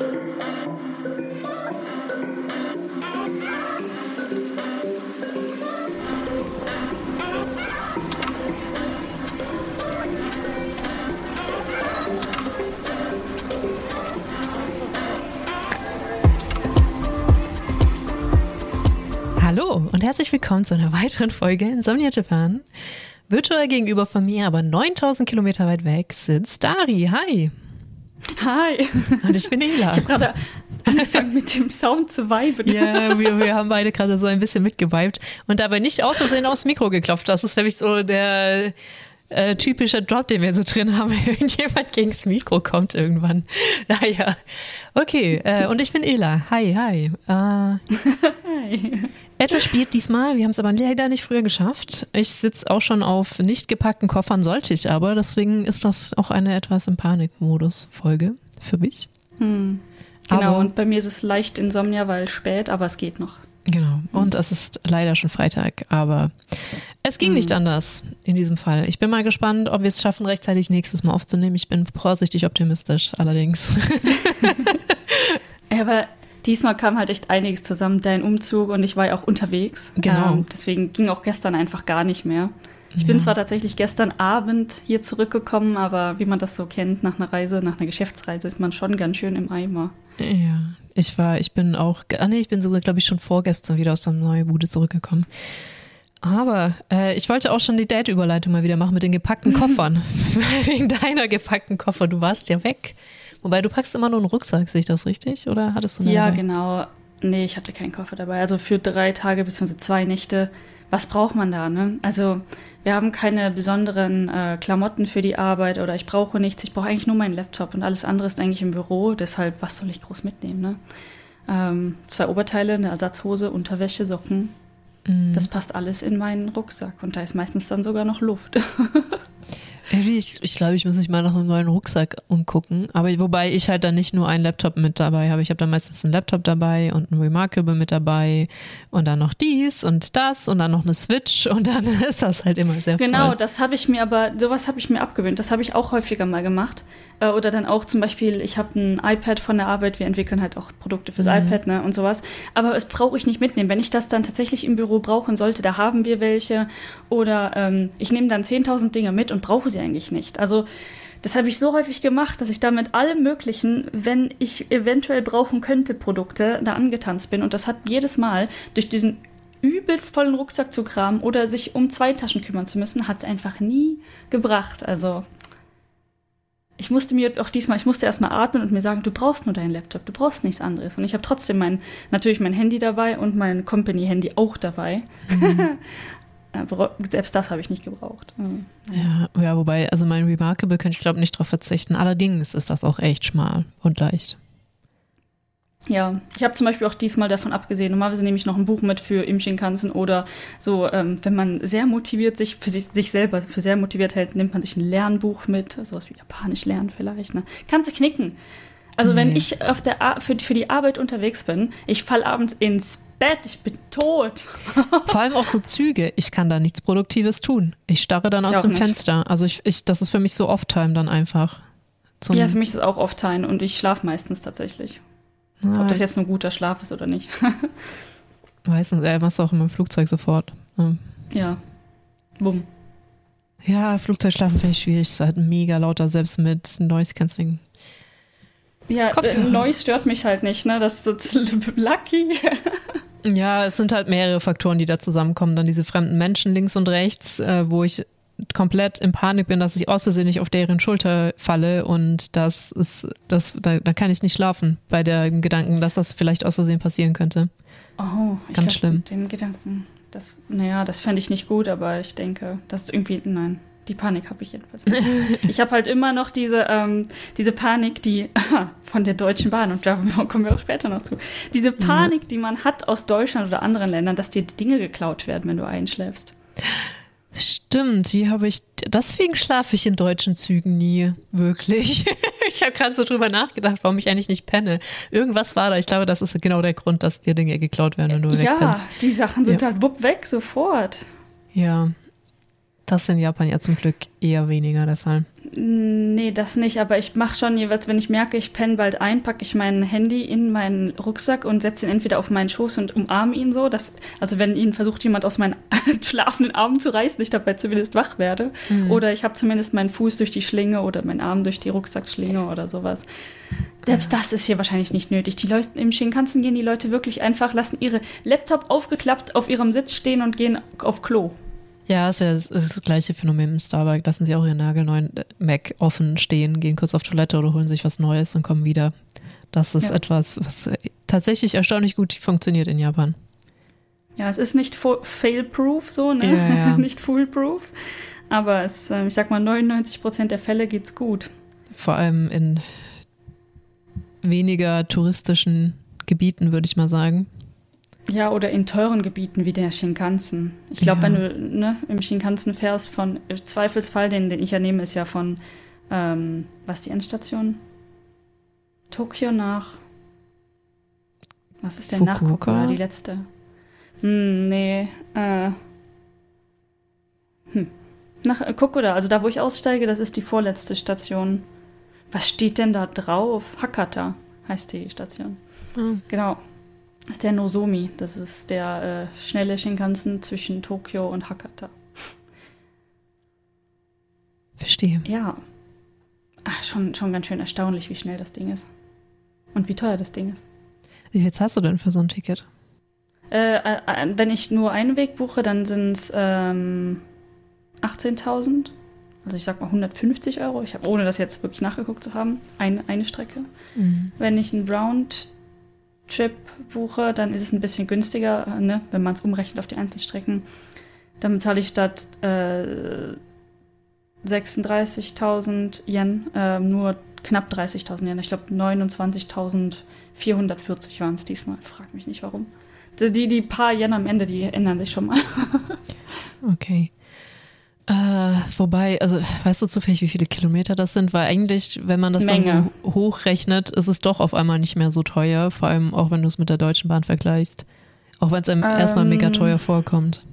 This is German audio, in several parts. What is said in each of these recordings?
Hallo und herzlich willkommen zu einer weiteren Folge Insomnia Japan. Virtuell gegenüber von mir, aber 9000 Kilometer weit weg, sitzt Dari. Hi. Hi. Und ich bin Ela. Ich habe gerade angefangen mit dem Sound zu viben. Ja, wir, wir haben beide gerade so ein bisschen mitgeweibt und dabei nicht auszusehen aufs Mikro geklopft. Das ist nämlich so der äh, typische Drop, den wir so drin haben, wenn gegen das Mikro kommt irgendwann. Naja, okay. Äh, und ich bin Ela. Hi, hi. Äh, Hi. Etwas spät diesmal. Wir haben es aber leider nicht früher geschafft. Ich sitze auch schon auf nicht gepackten Koffern, sollte ich aber. Deswegen ist das auch eine etwas im Panikmodus-Folge für mich. Hm. Genau, Aber- und bei mir ist es leicht Insomnia, weil spät, aber es geht noch. Genau. Und es ist leider schon Freitag, aber es ging nicht anders in diesem Fall. Ich bin mal gespannt, ob wir es schaffen, rechtzeitig nächstes Mal aufzunehmen. Ich bin vorsichtig optimistisch, allerdings. Aber diesmal kam halt echt einiges zusammen. Dein Umzug und ich war ja auch unterwegs. Genau. Ähm, deswegen ging auch gestern einfach gar nicht mehr. Ich bin Ja. zwar tatsächlich gestern Abend hier zurückgekommen, aber wie man das so kennt, nach einer Reise, nach einer Geschäftsreise ist man schon ganz schön im Eimer. Ja, ich war, ich bin auch, ah nee, ich bin sogar, glaube ich, schon vorgestern wieder aus der neuen Bude zurückgekommen. Aber äh, ich wollte auch schon die Date-Überleitung mal wieder machen mit den gepackten Koffern. Wegen deiner gepackten Koffer. Du warst ja weg. Wobei du packst immer nur einen Rucksack, sehe ich das richtig? Oder hattest du einen Ja, dabei? genau. Nee, ich hatte keinen Koffer dabei. Also für drei Tage bzw. zwei Nächte. Was braucht man da, ne? Also wir haben keine besonderen äh, Klamotten für die Arbeit oder ich brauche nichts. Ich brauche eigentlich nur meinen Laptop und alles andere ist eigentlich im Büro. Deshalb, was soll ich groß mitnehmen, ne? Ähm, zwei Oberteile, eine Ersatzhose, Unterwäsche, Socken. Mhm. Das passt alles in meinen Rucksack und da ist meistens dann sogar noch Luft. Ich, ich glaube, ich muss mich mal nach einem neuen Rucksack umgucken. Aber wobei ich halt dann nicht nur einen Laptop mit dabei habe. Ich habe dann meistens einen Laptop dabei und ein Remarkable mit dabei und dann noch dies und das und dann noch eine Switch und dann ist das halt immer sehr Genau, voll. das habe ich mir aber, sowas habe ich mir abgewöhnt. Das habe ich auch häufiger mal gemacht. Äh, Oder dann auch zum Beispiel, ich habe ein iPad von der Arbeit, wir entwickeln halt auch Produkte fürs iPad ne, und sowas. Aber es brauche ich nicht mitnehmen. Wenn ich das dann tatsächlich im Büro brauchen sollte, da haben wir welche. Oder ähm, ich nehme dann 10.000 Dinge mit und brauche sie eigentlich nicht. Also das habe ich so häufig gemacht, dass ich da mit allem Möglichen, wenn ich eventuell brauchen könnte, Produkte, da angetanzt bin. Und das hat jedes Mal durch diesen übelst vollen Rucksack zu kramen oder sich um zwei Taschen kümmern zu müssen, hat es einfach nie gebracht. Also ich musste mir auch diesmal, ich musste erstmal atmen und mir sagen, du brauchst nur deinen Laptop, du brauchst nichts anderes. Und ich habe trotzdem mein, natürlich mein Handy dabei und mein Company-Handy auch dabei. Aber selbst das habe ich nicht gebraucht. Mhm. Ja, ja, wobei, also mein Remarkable könnte ich glaube nicht drauf verzichten. Allerdings ist das auch echt schmal und leicht. Ja, ich habe zum Beispiel auch diesmal davon abgesehen. Normalerweise nehme ich noch ein Buch mit für im Shinkansen oder so, ähm, wenn man sehr motiviert sich für sich, sich selber für sehr motiviert hält, nimmt man sich ein Lernbuch mit, sowas wie Japanisch lernen vielleicht. Ne? Kannst du knicken. Also wenn Nee. ich auf der Ar für, die- für die Arbeit unterwegs bin, ich fall abends ins Bett, ich bin tot. Vor allem auch so Züge. Ich kann da nichts Produktives tun. Ich starre dann Ich aus dem nicht. Fenster. Also ich, ich, das ist für mich so Off-Time dann einfach. Ja, für mich ist es auch oft Time und ich schlafe meistens tatsächlich. Ob das jetzt ein guter Schlaf ist oder nicht. Meistens, äh, machst du auch immer im Flugzeug sofort. Ja. ja. Bumm. Ja, Flugzeugschlafen finde ich schwierig. Es ist halt mega lauter, selbst mit Noise Cancelling. Ja, Kopfhörer. äh, Noise stört mich halt nicht, ne? Das ist lucky. Ja, es sind halt mehrere Faktoren, die da zusammenkommen. Dann diese fremden Menschen links und rechts, äh, wo ich komplett in Panik bin, dass ich aus Versehen nicht auf deren Schulter falle und das ist, das, da, da kann ich nicht schlafen bei dem Gedanken, dass das vielleicht aus Versehen passieren könnte. Oh, ich Ganz glaub, schlimm. Den Gedanken, das, naja, das fände ich nicht gut, aber ich denke, das ist irgendwie, nein, die Panik habe ich jedenfalls nicht. ich habe halt immer noch diese, ähm, diese Panik, die von der Deutschen Bahn, und da kommen wir auch später noch zu, diese Panik, die man hat aus Deutschland oder anderen Ländern, dass dir die Dinge geklaut werden, wenn du einschläfst. Stimmt, hier habe ich, deswegen schlafe ich in deutschen Zügen nie, wirklich. ich habe gerade so drüber nachgedacht, warum ich eigentlich nicht penne. Irgendwas war da, ich glaube, das ist genau der Grund, dass dir Dinge geklaut werden, wenn du Ja, wegpennst. die Sachen sind Ja. halt wupp weg, sofort. Ja, das ist in Japan ja zum Glück eher weniger der Fall. Nee, das nicht, aber ich mache schon jeweils, wenn ich merke, ich penne bald ein, packe ich mein Handy in meinen Rucksack und setze ihn entweder auf meinen Schoß und umarme ihn so, dass, also wenn ihn versucht jemand aus meinen schlafenden Armen zu reißen, ich dabei zumindest wach werde. Mhm. Oder ich habe zumindest meinen Fuß durch die Schlinge oder meinen Arm durch die Rucksackschlinge oder sowas. Selbst das ist hier wahrscheinlich nicht nötig. Die Leute im Shinkansen gehen die Leute wirklich einfach, lassen ihre Laptop aufgeklappt auf ihrem Sitz stehen und gehen auf Klo. Ja, ist ja ist das gleiche Phänomen im Starbucks. Lassen sie auch ihren nagelneuen Mac offen stehen, gehen kurz auf Toilette oder holen sich was Neues und kommen wieder. Das ist ja. etwas, was tatsächlich erstaunlich gut funktioniert in Japan. Ja, es ist nicht fail-proof so, ne? Ja, ja. nicht foolproof. Aber es, ähm, ich sag mal, 99 Prozent der Fälle geht's gut. Vor allem in weniger touristischen Gebieten, würde ich mal sagen. Ja, oder in teuren Gebieten wie der Shinkansen. Ich glaube, ja. wenn du ne, im Shinkansen fährst, von im Zweifelsfall, den, den ich ja nehme, ist ja von, ähm, was die Endstation? Tokio nach. Was ist denn Fukuoka? nach Die letzte. Hm, nee. Äh, hm. Nach äh, Kokoda, also da, wo ich aussteige, das ist die vorletzte Station. Was steht denn da drauf? Hakata heißt die Station. Mhm. Genau. Ist der Nozomi. Das ist der äh, schnelle Shinkansen zwischen Tokio und Hakata. Verstehe. Ja. Ach, schon, schon ganz schön erstaunlich, wie schnell das Ding ist. Und wie teuer das Ding ist. Wie viel zahlst du denn für so ein Ticket? Äh, äh, wenn ich nur einen Weg buche, dann sind es ähm, 18.000. Also ich sag mal 150 Euro. Ich habe, ohne das jetzt wirklich nachgeguckt zu haben, eine, eine Strecke. Mhm. Wenn ich einen Round Trip buche, dann ist es ein bisschen günstiger, ne? wenn man es umrechnet auf die Einzelstrecken. Dann bezahle ich statt äh, 36.000 Yen äh, nur knapp 30.000 Yen. Ich glaube 29.440 waren es diesmal. Frag mich nicht warum. Die, die paar Yen am Ende, die ändern sich schon mal. okay. Äh, wobei, also weißt du zufällig, wie viele Kilometer das sind? Weil eigentlich, wenn man das Menge. dann so hochrechnet, ist es doch auf einmal nicht mehr so teuer. Vor allem auch, wenn du es mit der Deutschen Bahn vergleichst. Auch wenn es einem ähm, erstmal mega teuer vorkommt.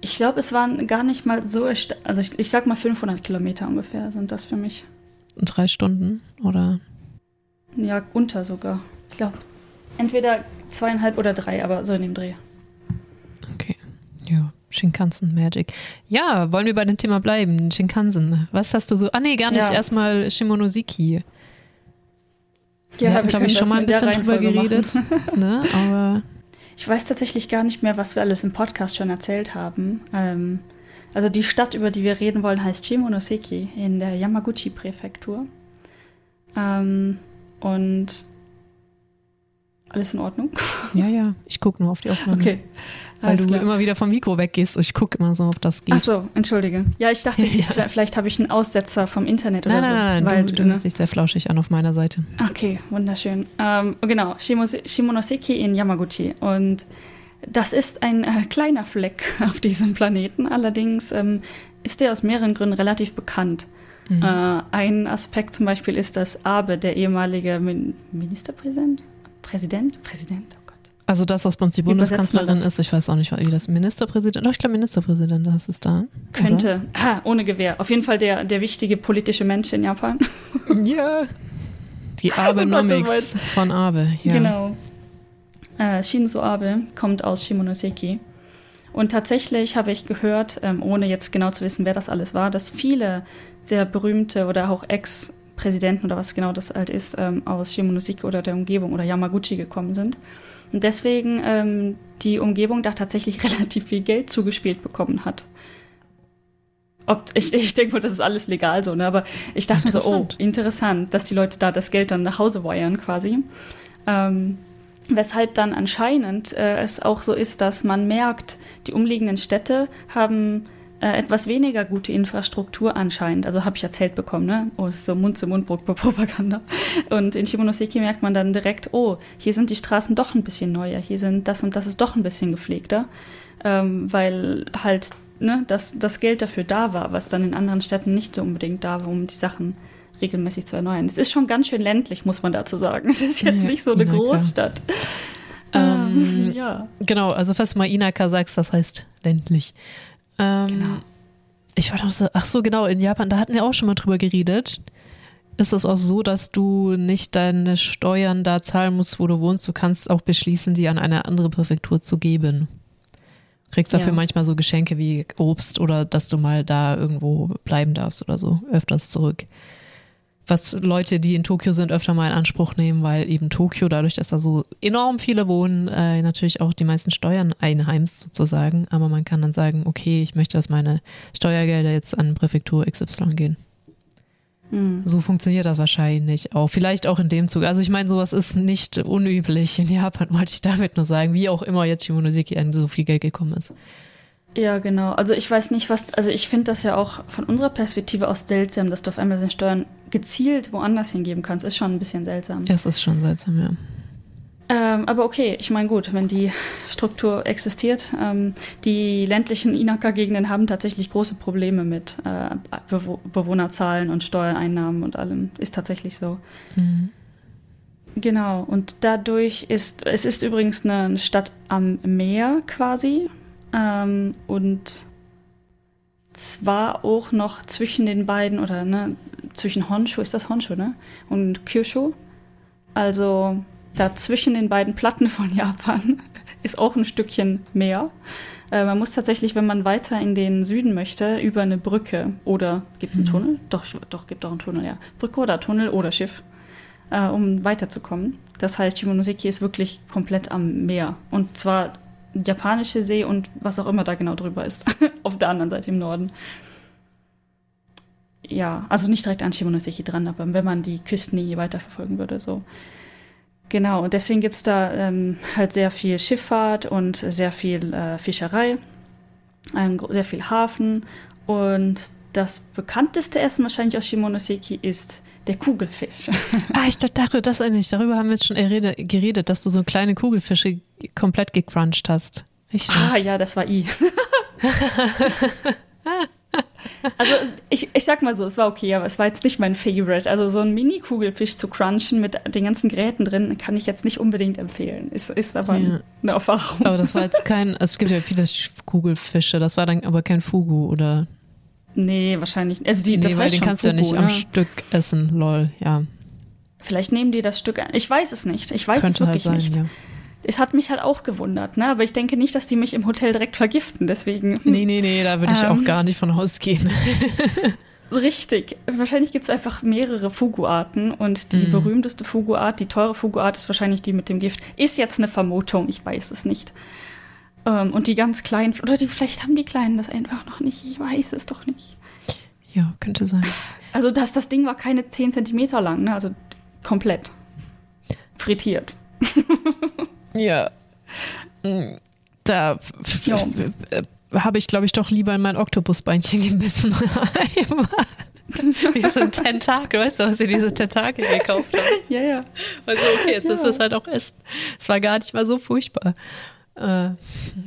Ich glaube, es waren gar nicht mal so, also ich, ich sag mal 500 Kilometer ungefähr sind das für mich. Drei Stunden, oder? Ja, unter sogar. Ich glaube, entweder zweieinhalb oder drei, aber so in dem Dreh. Okay, ja. Shinkansen Magic. Ja, wollen wir bei dem Thema bleiben? Shinkansen. Was hast du so? Ah, nee, gar nicht. Ja. Erstmal Shimonoseki. Ja, wir haben, glaube ich, schon mal ein bisschen drüber geredet. ne? Aber ich weiß tatsächlich gar nicht mehr, was wir alles im Podcast schon erzählt haben. Ähm, also die Stadt, über die wir reden wollen, heißt Shimonoseki in der Yamaguchi-Präfektur. Ähm, und alles in Ordnung? Ja, ja, ich gucke nur auf die Aufnahme. Okay. Weil du klar. immer wieder vom Mikro weggehst. Ich gucke immer so, ob das geht. Ach so, entschuldige. Ja, ich dachte, ich, vielleicht habe ich einen Aussetzer vom Internet nein, oder so. Nein, nein, nein, du, du hörst dich sehr flauschig an auf meiner Seite. Okay, wunderschön. Ähm, genau, Shimonoseki in Yamaguchi. Und das ist ein äh, kleiner Fleck auf diesem Planeten. Allerdings ähm, ist der aus mehreren Gründen relativ bekannt. Mhm. Äh, ein Aspekt zum Beispiel ist, dass Abe, der ehemalige Min Ministerpräsident, Präsident, Präsident, also das, was bei uns die Bundeskanzlerin ist, ich weiß auch nicht, wie das Ministerpräsident, doch ich glaube Ministerpräsident, das ist da. Könnte, ha, ohne Gewehr. Auf jeden Fall der, der wichtige politische Mensch in Japan. Ja. Die Abenomics von Abe, ja. Genau. Äh, Shinzo Abe kommt aus Shimonoseki. Und tatsächlich habe ich gehört, ähm, ohne jetzt genau zu wissen, wer das alles war, dass viele sehr berühmte oder auch Ex-Präsidenten oder was genau das halt ist, ähm, aus Shimonoseki oder der Umgebung oder Yamaguchi gekommen sind. Und deswegen ähm, die Umgebung da tatsächlich relativ viel Geld zugespielt bekommen hat. Ob, ich, ich denke mal, das ist alles legal so, ne? aber ich dachte so, oh, interessant, dass die Leute da das Geld dann nach Hause wiren quasi. Ähm, weshalb dann anscheinend äh, es auch so ist, dass man merkt, die umliegenden Städte haben äh, etwas weniger gute Infrastruktur anscheinend. Also habe ich erzählt bekommen, ne? Oh, es ist so Mund-zu-Mund-Propaganda. Und in Shimonoseki merkt man dann direkt, oh, hier sind die Straßen doch ein bisschen neuer, hier sind das und das ist doch ein bisschen gepflegter, ähm, weil halt ne, das, das Geld dafür da war, was dann in anderen Städten nicht so unbedingt da war, um die Sachen regelmäßig zu erneuern. Es ist schon ganz schön ländlich, muss man dazu sagen. Es ist jetzt ja, nicht so eine Inaka. Großstadt. Ähm, ja. Genau, also falls du mal Inaka sagst, das heißt ländlich. Ähm, genau. ich war doch so, ach so, genau, in Japan, da hatten wir auch schon mal drüber geredet. Ist es auch so, dass du nicht deine Steuern da zahlen musst, wo du wohnst? Du kannst auch beschließen, die an eine andere Präfektur zu geben. Du kriegst dafür ja. manchmal so Geschenke wie Obst oder dass du mal da irgendwo bleiben darfst oder so, öfters zurück was Leute, die in Tokio sind, öfter mal in Anspruch nehmen, weil eben Tokio, dadurch, dass da so enorm viele wohnen, äh, natürlich auch die meisten Steuern einheimst sozusagen. Aber man kann dann sagen, okay, ich möchte, dass meine Steuergelder jetzt an Präfektur XY gehen. Hm. So funktioniert das wahrscheinlich auch. Vielleicht auch in dem Zug. Also ich meine, sowas ist nicht unüblich in Japan, wollte ich damit nur sagen, wie auch immer jetzt Shimonoseki an so viel Geld gekommen ist. Ja, genau. Also ich weiß nicht, was, also ich finde das ja auch von unserer Perspektive aus seltsam, dass du auf einmal deine Steuern gezielt woanders hingeben kannst. Ist schon ein bisschen seltsam. Es ist schon seltsam, ja. Ähm, aber okay, ich meine gut, wenn die Struktur existiert. Ähm, die ländlichen Inaka-Gegenden haben tatsächlich große Probleme mit äh, Bewo Bewohnerzahlen und Steuereinnahmen und allem. Ist tatsächlich so. Mhm. Genau, und dadurch ist, es ist übrigens eine Stadt am Meer quasi. Ähm, und zwar auch noch zwischen den beiden, oder ne, zwischen Honshu, ist das Honshu, ne? Und Kyushu. Also da zwischen den beiden Platten von Japan ist auch ein Stückchen mehr. Äh, man muss tatsächlich, wenn man weiter in den Süden möchte, über eine Brücke oder gibt es einen mhm. Tunnel? Doch, doch, gibt auch einen Tunnel, ja. Brücke oder Tunnel oder Schiff, äh, um weiterzukommen. Das heißt, Shimonoseki ist wirklich komplett am Meer. Und zwar japanische See und was auch immer da genau drüber ist. Auf der anderen Seite im Norden. Ja, also nicht direkt an Shimonoseki dran, aber wenn man die Küstenlinie weiterverfolgen würde, so. Genau, und deswegen gibt es da ähm, halt sehr viel Schifffahrt und sehr viel äh, Fischerei, ein, sehr viel Hafen. Und das bekannteste Essen wahrscheinlich aus Shimonoseki ist der Kugelfisch. ah, ich dachte, das eigentlich. Darüber haben wir jetzt schon geredet, dass du so kleine Kugelfische komplett gecrunched hast. Ich ah, ja, das war I. also ich, ich sag mal so, es war okay, aber es war jetzt nicht mein Favorite. Also so ein Mini-Kugelfisch zu crunchen mit den ganzen Geräten drin, kann ich jetzt nicht unbedingt empfehlen. Ist, ist aber ja. eine Erfahrung. Aber das war jetzt kein, also es gibt ja viele Kugelfische, das war dann aber kein Fugu, oder? Nee, wahrscheinlich. Also die, nee, das weil den kannst Fugu, du ja nicht ne? am Stück essen, lol, ja. Vielleicht nehmen die das Stück an. Ich weiß es nicht. Ich weiß Könnte es wirklich halt sein, nicht. Ja. Es hat mich halt auch gewundert, ne? Aber ich denke nicht, dass die mich im Hotel direkt vergiften, deswegen. Nee, nee, nee, da würde ich ähm, auch gar nicht von ausgehen. Richtig. Wahrscheinlich gibt es einfach mehrere Fugu-Arten und die mhm. berühmteste Fugu-Art, die teure Fugu-Art ist wahrscheinlich die mit dem Gift. Ist jetzt eine Vermutung, ich weiß es nicht. Ähm, und die ganz kleinen, oder die, vielleicht haben die Kleinen das einfach noch nicht. Ich weiß es doch nicht. Ja, könnte sein. Also das, das Ding war keine 10 Zentimeter lang, ne? also komplett frittiert. ja. Mm, da habe ich, glaube ich, doch lieber in mein Oktopusbeinchen gebissen. diese Tentakel, weißt du, was sie diese Tentakel gekauft haben? Ja, ja. Also, okay, jetzt ja. müssen wir es halt auch essen. Es war gar nicht mal so furchtbar. Äh,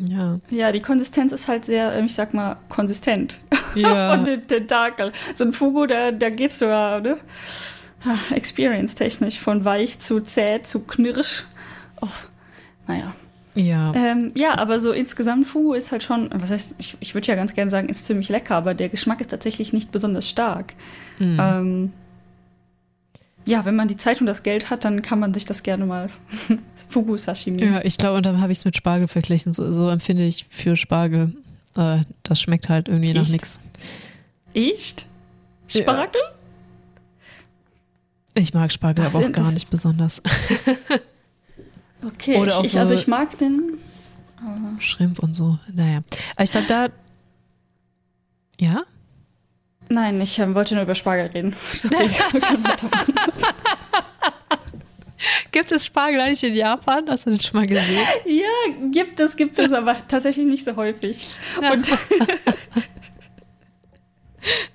ja. ja, die Konsistenz ist halt sehr, ähm, ich sag mal, konsistent ja. von den Tentakeln. So ein Fugu, da, da geht's sogar, ne? Experience-technisch von weich zu zäh zu knirsch. Oh, naja. Ja. Ähm, ja, aber so insgesamt Fugu ist halt schon, was heißt, ich, ich würde ja ganz gerne sagen, ist ziemlich lecker, aber der Geschmack ist tatsächlich nicht besonders stark. Mhm. Ähm, ja, wenn man die Zeit und das Geld hat, dann kann man sich das gerne mal Fugu Sashimi. Ja, ich glaube, und dann habe ich es mit Spargel verglichen. So, so, empfinde ich für Spargel. Äh, das schmeckt halt irgendwie Echt? nach nichts. Echt? Spargel? Ja. Ich mag Spargel Was aber auch gar nicht besonders. okay, Oder ich, auch so also ich mag den. Shrimp und so. Naja. Aber ich glaube, da. Ja? Nein, ich ähm, wollte nur über Spargel reden. Sorry. gibt es Spargel eigentlich in Japan? Hast du das schon mal gesehen? Ja, gibt es, gibt es, aber tatsächlich nicht so häufig. Und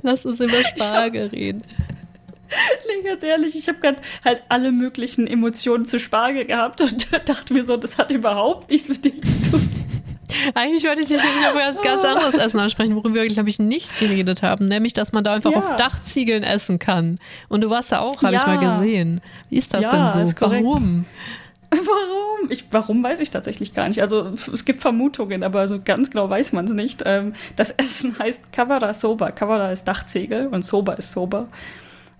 Lass uns über Spargel reden. Nee, ganz ehrlich, ich habe gerade halt alle möglichen Emotionen zu Spargel gehabt und dachte mir so, das hat überhaupt nichts mit dem zu tun. Eigentlich wollte ich dich nämlich auf was ganz anderes Essen ansprechen, worüber wir, glaube ich, nicht geredet haben. Nämlich, dass man da einfach ja. auf Dachziegeln essen kann. Und du warst da auch, habe ja. ich mal gesehen. Wie ist das ja, denn so? Warum? Warum? Ich, warum weiß ich tatsächlich gar nicht. Also es gibt Vermutungen, aber so ganz genau weiß man es nicht. Ähm, das Essen heißt Kawara Soba. Kawara ist Dachziegel und Soba ist Soba.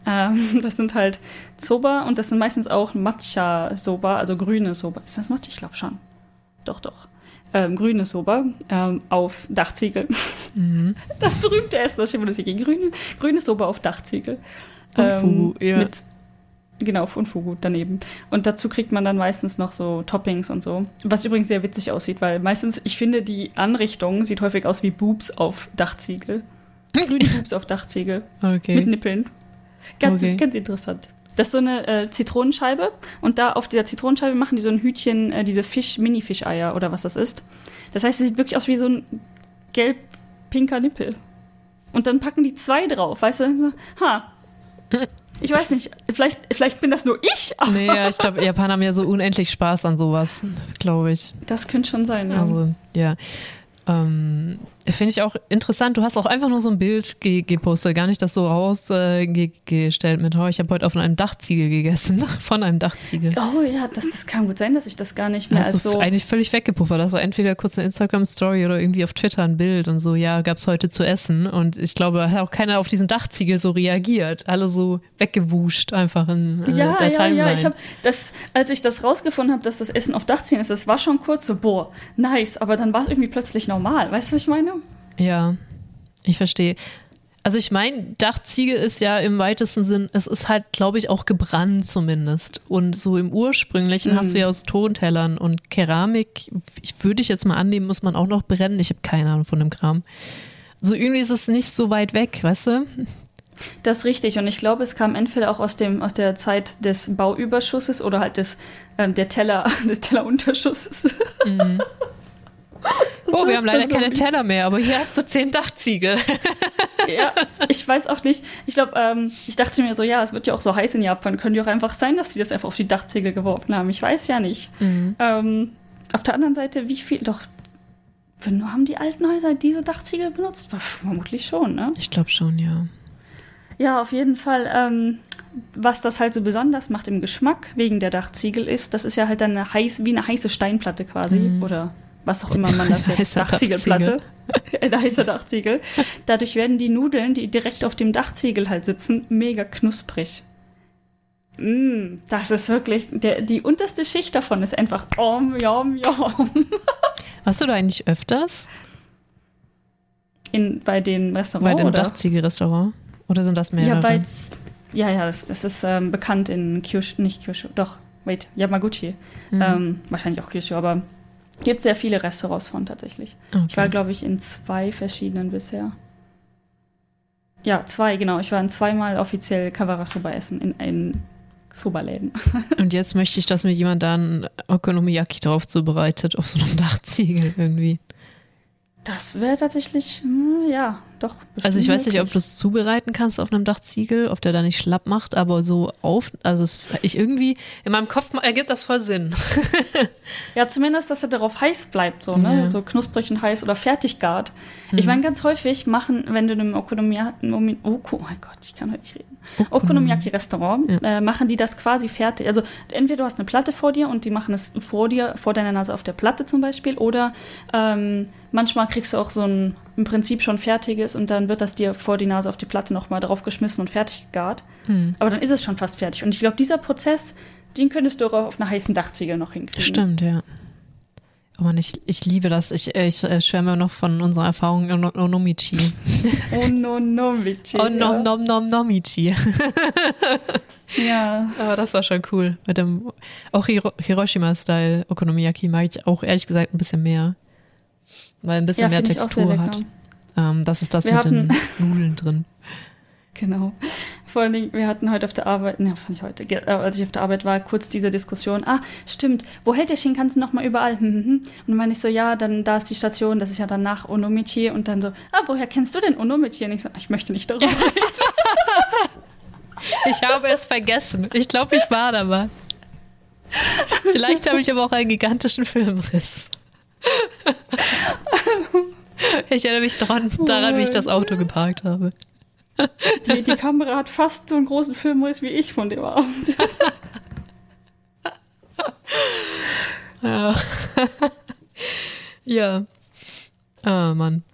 Ähm, das sind halt Soba und das sind meistens auch Matcha Soba, also grüne Soba. Ist das Matcha? Ich glaube schon. Doch, doch. Ähm, grüne Soba ähm, auf Dachziegel. Mhm. Das berühmte Essen, das Shimonoseki. Grüne, grüne Soba auf Dachziegel. Ähm, ja. Mit Genau, von Fugu daneben. Und dazu kriegt man dann meistens noch so Toppings und so. Was übrigens sehr witzig aussieht, weil meistens, ich finde, die Anrichtung sieht häufig aus wie Boobs auf Dachziegel. Grüne Boobs auf Dachziegel. Okay. Mit Nippeln. Ganz, Okay. ganz interessant. Das ist so eine äh, Zitronenscheibe und da auf dieser Zitronenscheibe machen die so ein Hütchen, äh, diese Fisch, Mini-Fischeier oder was das ist. Das heißt, es sieht wirklich aus wie so ein gelb-pinker Nippel. Und dann packen die zwei drauf, weißt du? So, ha. Ich weiß nicht, vielleicht, vielleicht bin das nur ich, aber Nee, ja, ich glaube, Japaner haben ja so unendlich Spaß an sowas, glaube ich. das könnte schon sein, ja. Also, ja. Ähm, Finde ich auch interessant. Du hast auch einfach nur so ein Bild ge gepostet, gar nicht das so rausgestellt mit, oh, ich habe heute auf einem Dachziegel gegessen. Von einem Dachziegel. Oh ja, das, das kann gut sein, dass ich das gar nicht mehr Hast als so. eigentlich völlig weggepuffert. Das war entweder kurz eine Instagram-Story oder irgendwie auf Twitter ein Bild und so, ja, gab es heute zu essen. Und ich glaube, da hat auch keiner auf diesen Dachziegel so reagiert. Alle so weggewuscht einfach in äh, Ja, der ja, Timeline. ja. Ich habe das, als ich das rausgefunden habe, dass das Essen auf Dachziehen ist, das war schon kurz so, boah, nice. Aber dann war es irgendwie plötzlich normal. Weißt du, was ich meine? Ja, ich verstehe. Also ich meine, Dachziegel ist ja im weitesten Sinn, es ist halt, glaube ich, auch gebrannt zumindest. Und so im ursprünglichen hast du ja aus Tontellern und Keramik, ich würde ich jetzt mal annehmen, muss man auch noch brennen. Ich habe keine Ahnung von dem Kram. So irgendwie ist es nicht so weit weg, weißt du? Das ist richtig. Und ich glaube, es kam entweder auch aus, dem, aus der Zeit des Bauüberschusses oder halt des, ähm, der Teller, des Tellerunterschusses. Oh, wir haben leider so keine Teller mehr, aber hier hast du zehn Dachziegel. ja, ich weiß auch nicht. Ich glaube, ähm, ich dachte mir so, ja, es wird ja auch so heiß in Japan. Könnte ja auch einfach sein, dass die das einfach auf die Dachziegel geworfen haben. Ich weiß ja nicht. Ähm, auf der anderen Seite, wie viel, doch, wenn, haben die alten Häuser diese Dachziegel benutzt? Vermutlich schon, ne? Ich glaube schon, ja. Ja, auf jeden Fall. Ähm, was das halt so besonders macht im Geschmack wegen der Dachziegel ist, das ist ja halt dann eine heiß, wie eine heiße Steinplatte quasi oder was auch immer man das jetzt Dachziegelplatte, ein heißer Dachziegel. Dadurch werden die Nudeln, die direkt auf dem Dachziegel halt sitzen, mega knusprig. Mm, das ist wirklich, der, die unterste Schicht davon ist einfach om, yom, yom. Warst du da eigentlich öfters In, bei den bei Restaurants, dem oder? Dachziegelrestaurant? Oder sind das mehrere? Ja, weil ja, ja, das, das ist ähm, bekannt in Kyushu, nicht Kyushu, doch, wait, Yamaguchi. Mhm. Ähm, wahrscheinlich auch Kyushu, aber gibt sehr viele Restaurants von tatsächlich. Okay. Ich war, glaube ich, in zwei verschiedenen bisher. Ja, zwei, genau. Ich war in zweimal offiziell Kawara Soba essen in, in Soba-Läden. Und jetzt möchte ich, dass mir jemand da ein Okonomiyaki drauf zubereitet, auf so einem Dachziegel irgendwie. Das wäre tatsächlich, hm, ja, doch. Also ich bestimmt weiß nicht, ob möglich. du es zubereiten kannst auf einem Dachziegel, ob der da nicht schlapp macht, aber so auf, also es, ich irgendwie, in meinem Kopf ergibt das voll Sinn. Ja, zumindest, dass er darauf heiß bleibt, so, ne? Ja. So knusprig und heiß oder fertig gart. Ich meine, ganz häufig machen, wenn du in einem Okonomiyaki, oh, oh mein Gott, ich kann heute nicht reden. Okonomiyaki-Restaurant, äh, machen die das quasi fertig. Also entweder du hast eine Platte vor dir und die machen es vor dir, vor deiner Nase auf der Platte zum Beispiel, oder ähm, manchmal kriegst du auch so ein im Prinzip schon fertiges und dann wird das dir vor die Nase auf die Platte nochmal draufgeschmissen und fertig gegart. Aber dann ist es schon fast fertig. Und ich glaube, dieser Prozess, den könntest du auch auf einer heißen Dachziegel noch hinkriegen. Stimmt, ja. Oh Mann, ich, ich liebe das. Ich, äh, ich äh, schwärme noch von unserer Erfahrung in Onomichi. Oh no, no, Vici. Oh, nom, nom, nom, nomichi. Ja. Aber das war schon cool. Mit dem, auch Hiro Hiroshima-Style Okonomiyaki mag ich auch ehrlich gesagt ein bisschen mehr. Weil ein bisschen Ja, mehr Textur hat. Ähm, das ist das Wir mit den Nudeln drin. Genau. Vor allen Dingen, wir hatten heute auf der Arbeit, ne, fand ich heute, äh, als ich auf der Arbeit war, kurz diese Diskussion. Ah, stimmt, wo hält der Shinkansen nochmal überall? Hm, hm, hm. Und dann meine ich so, ja, dann da ist die Station, das ist ja dann nach Onomichi. Und dann so, ah, woher kennst du denn Onomichi? Und ich so, ich möchte nicht darüber reden. Ich habe es vergessen. Ich glaube, ich war dabei. Vielleicht habe ich aber auch einen gigantischen Filmriss. Ich erinnere mich daran, daran wie ich das Auto geparkt habe. Die, die Kamera hat fast so einen großen Filmriss wie ich von dem Abend. Ja. ja. Ah, Mann.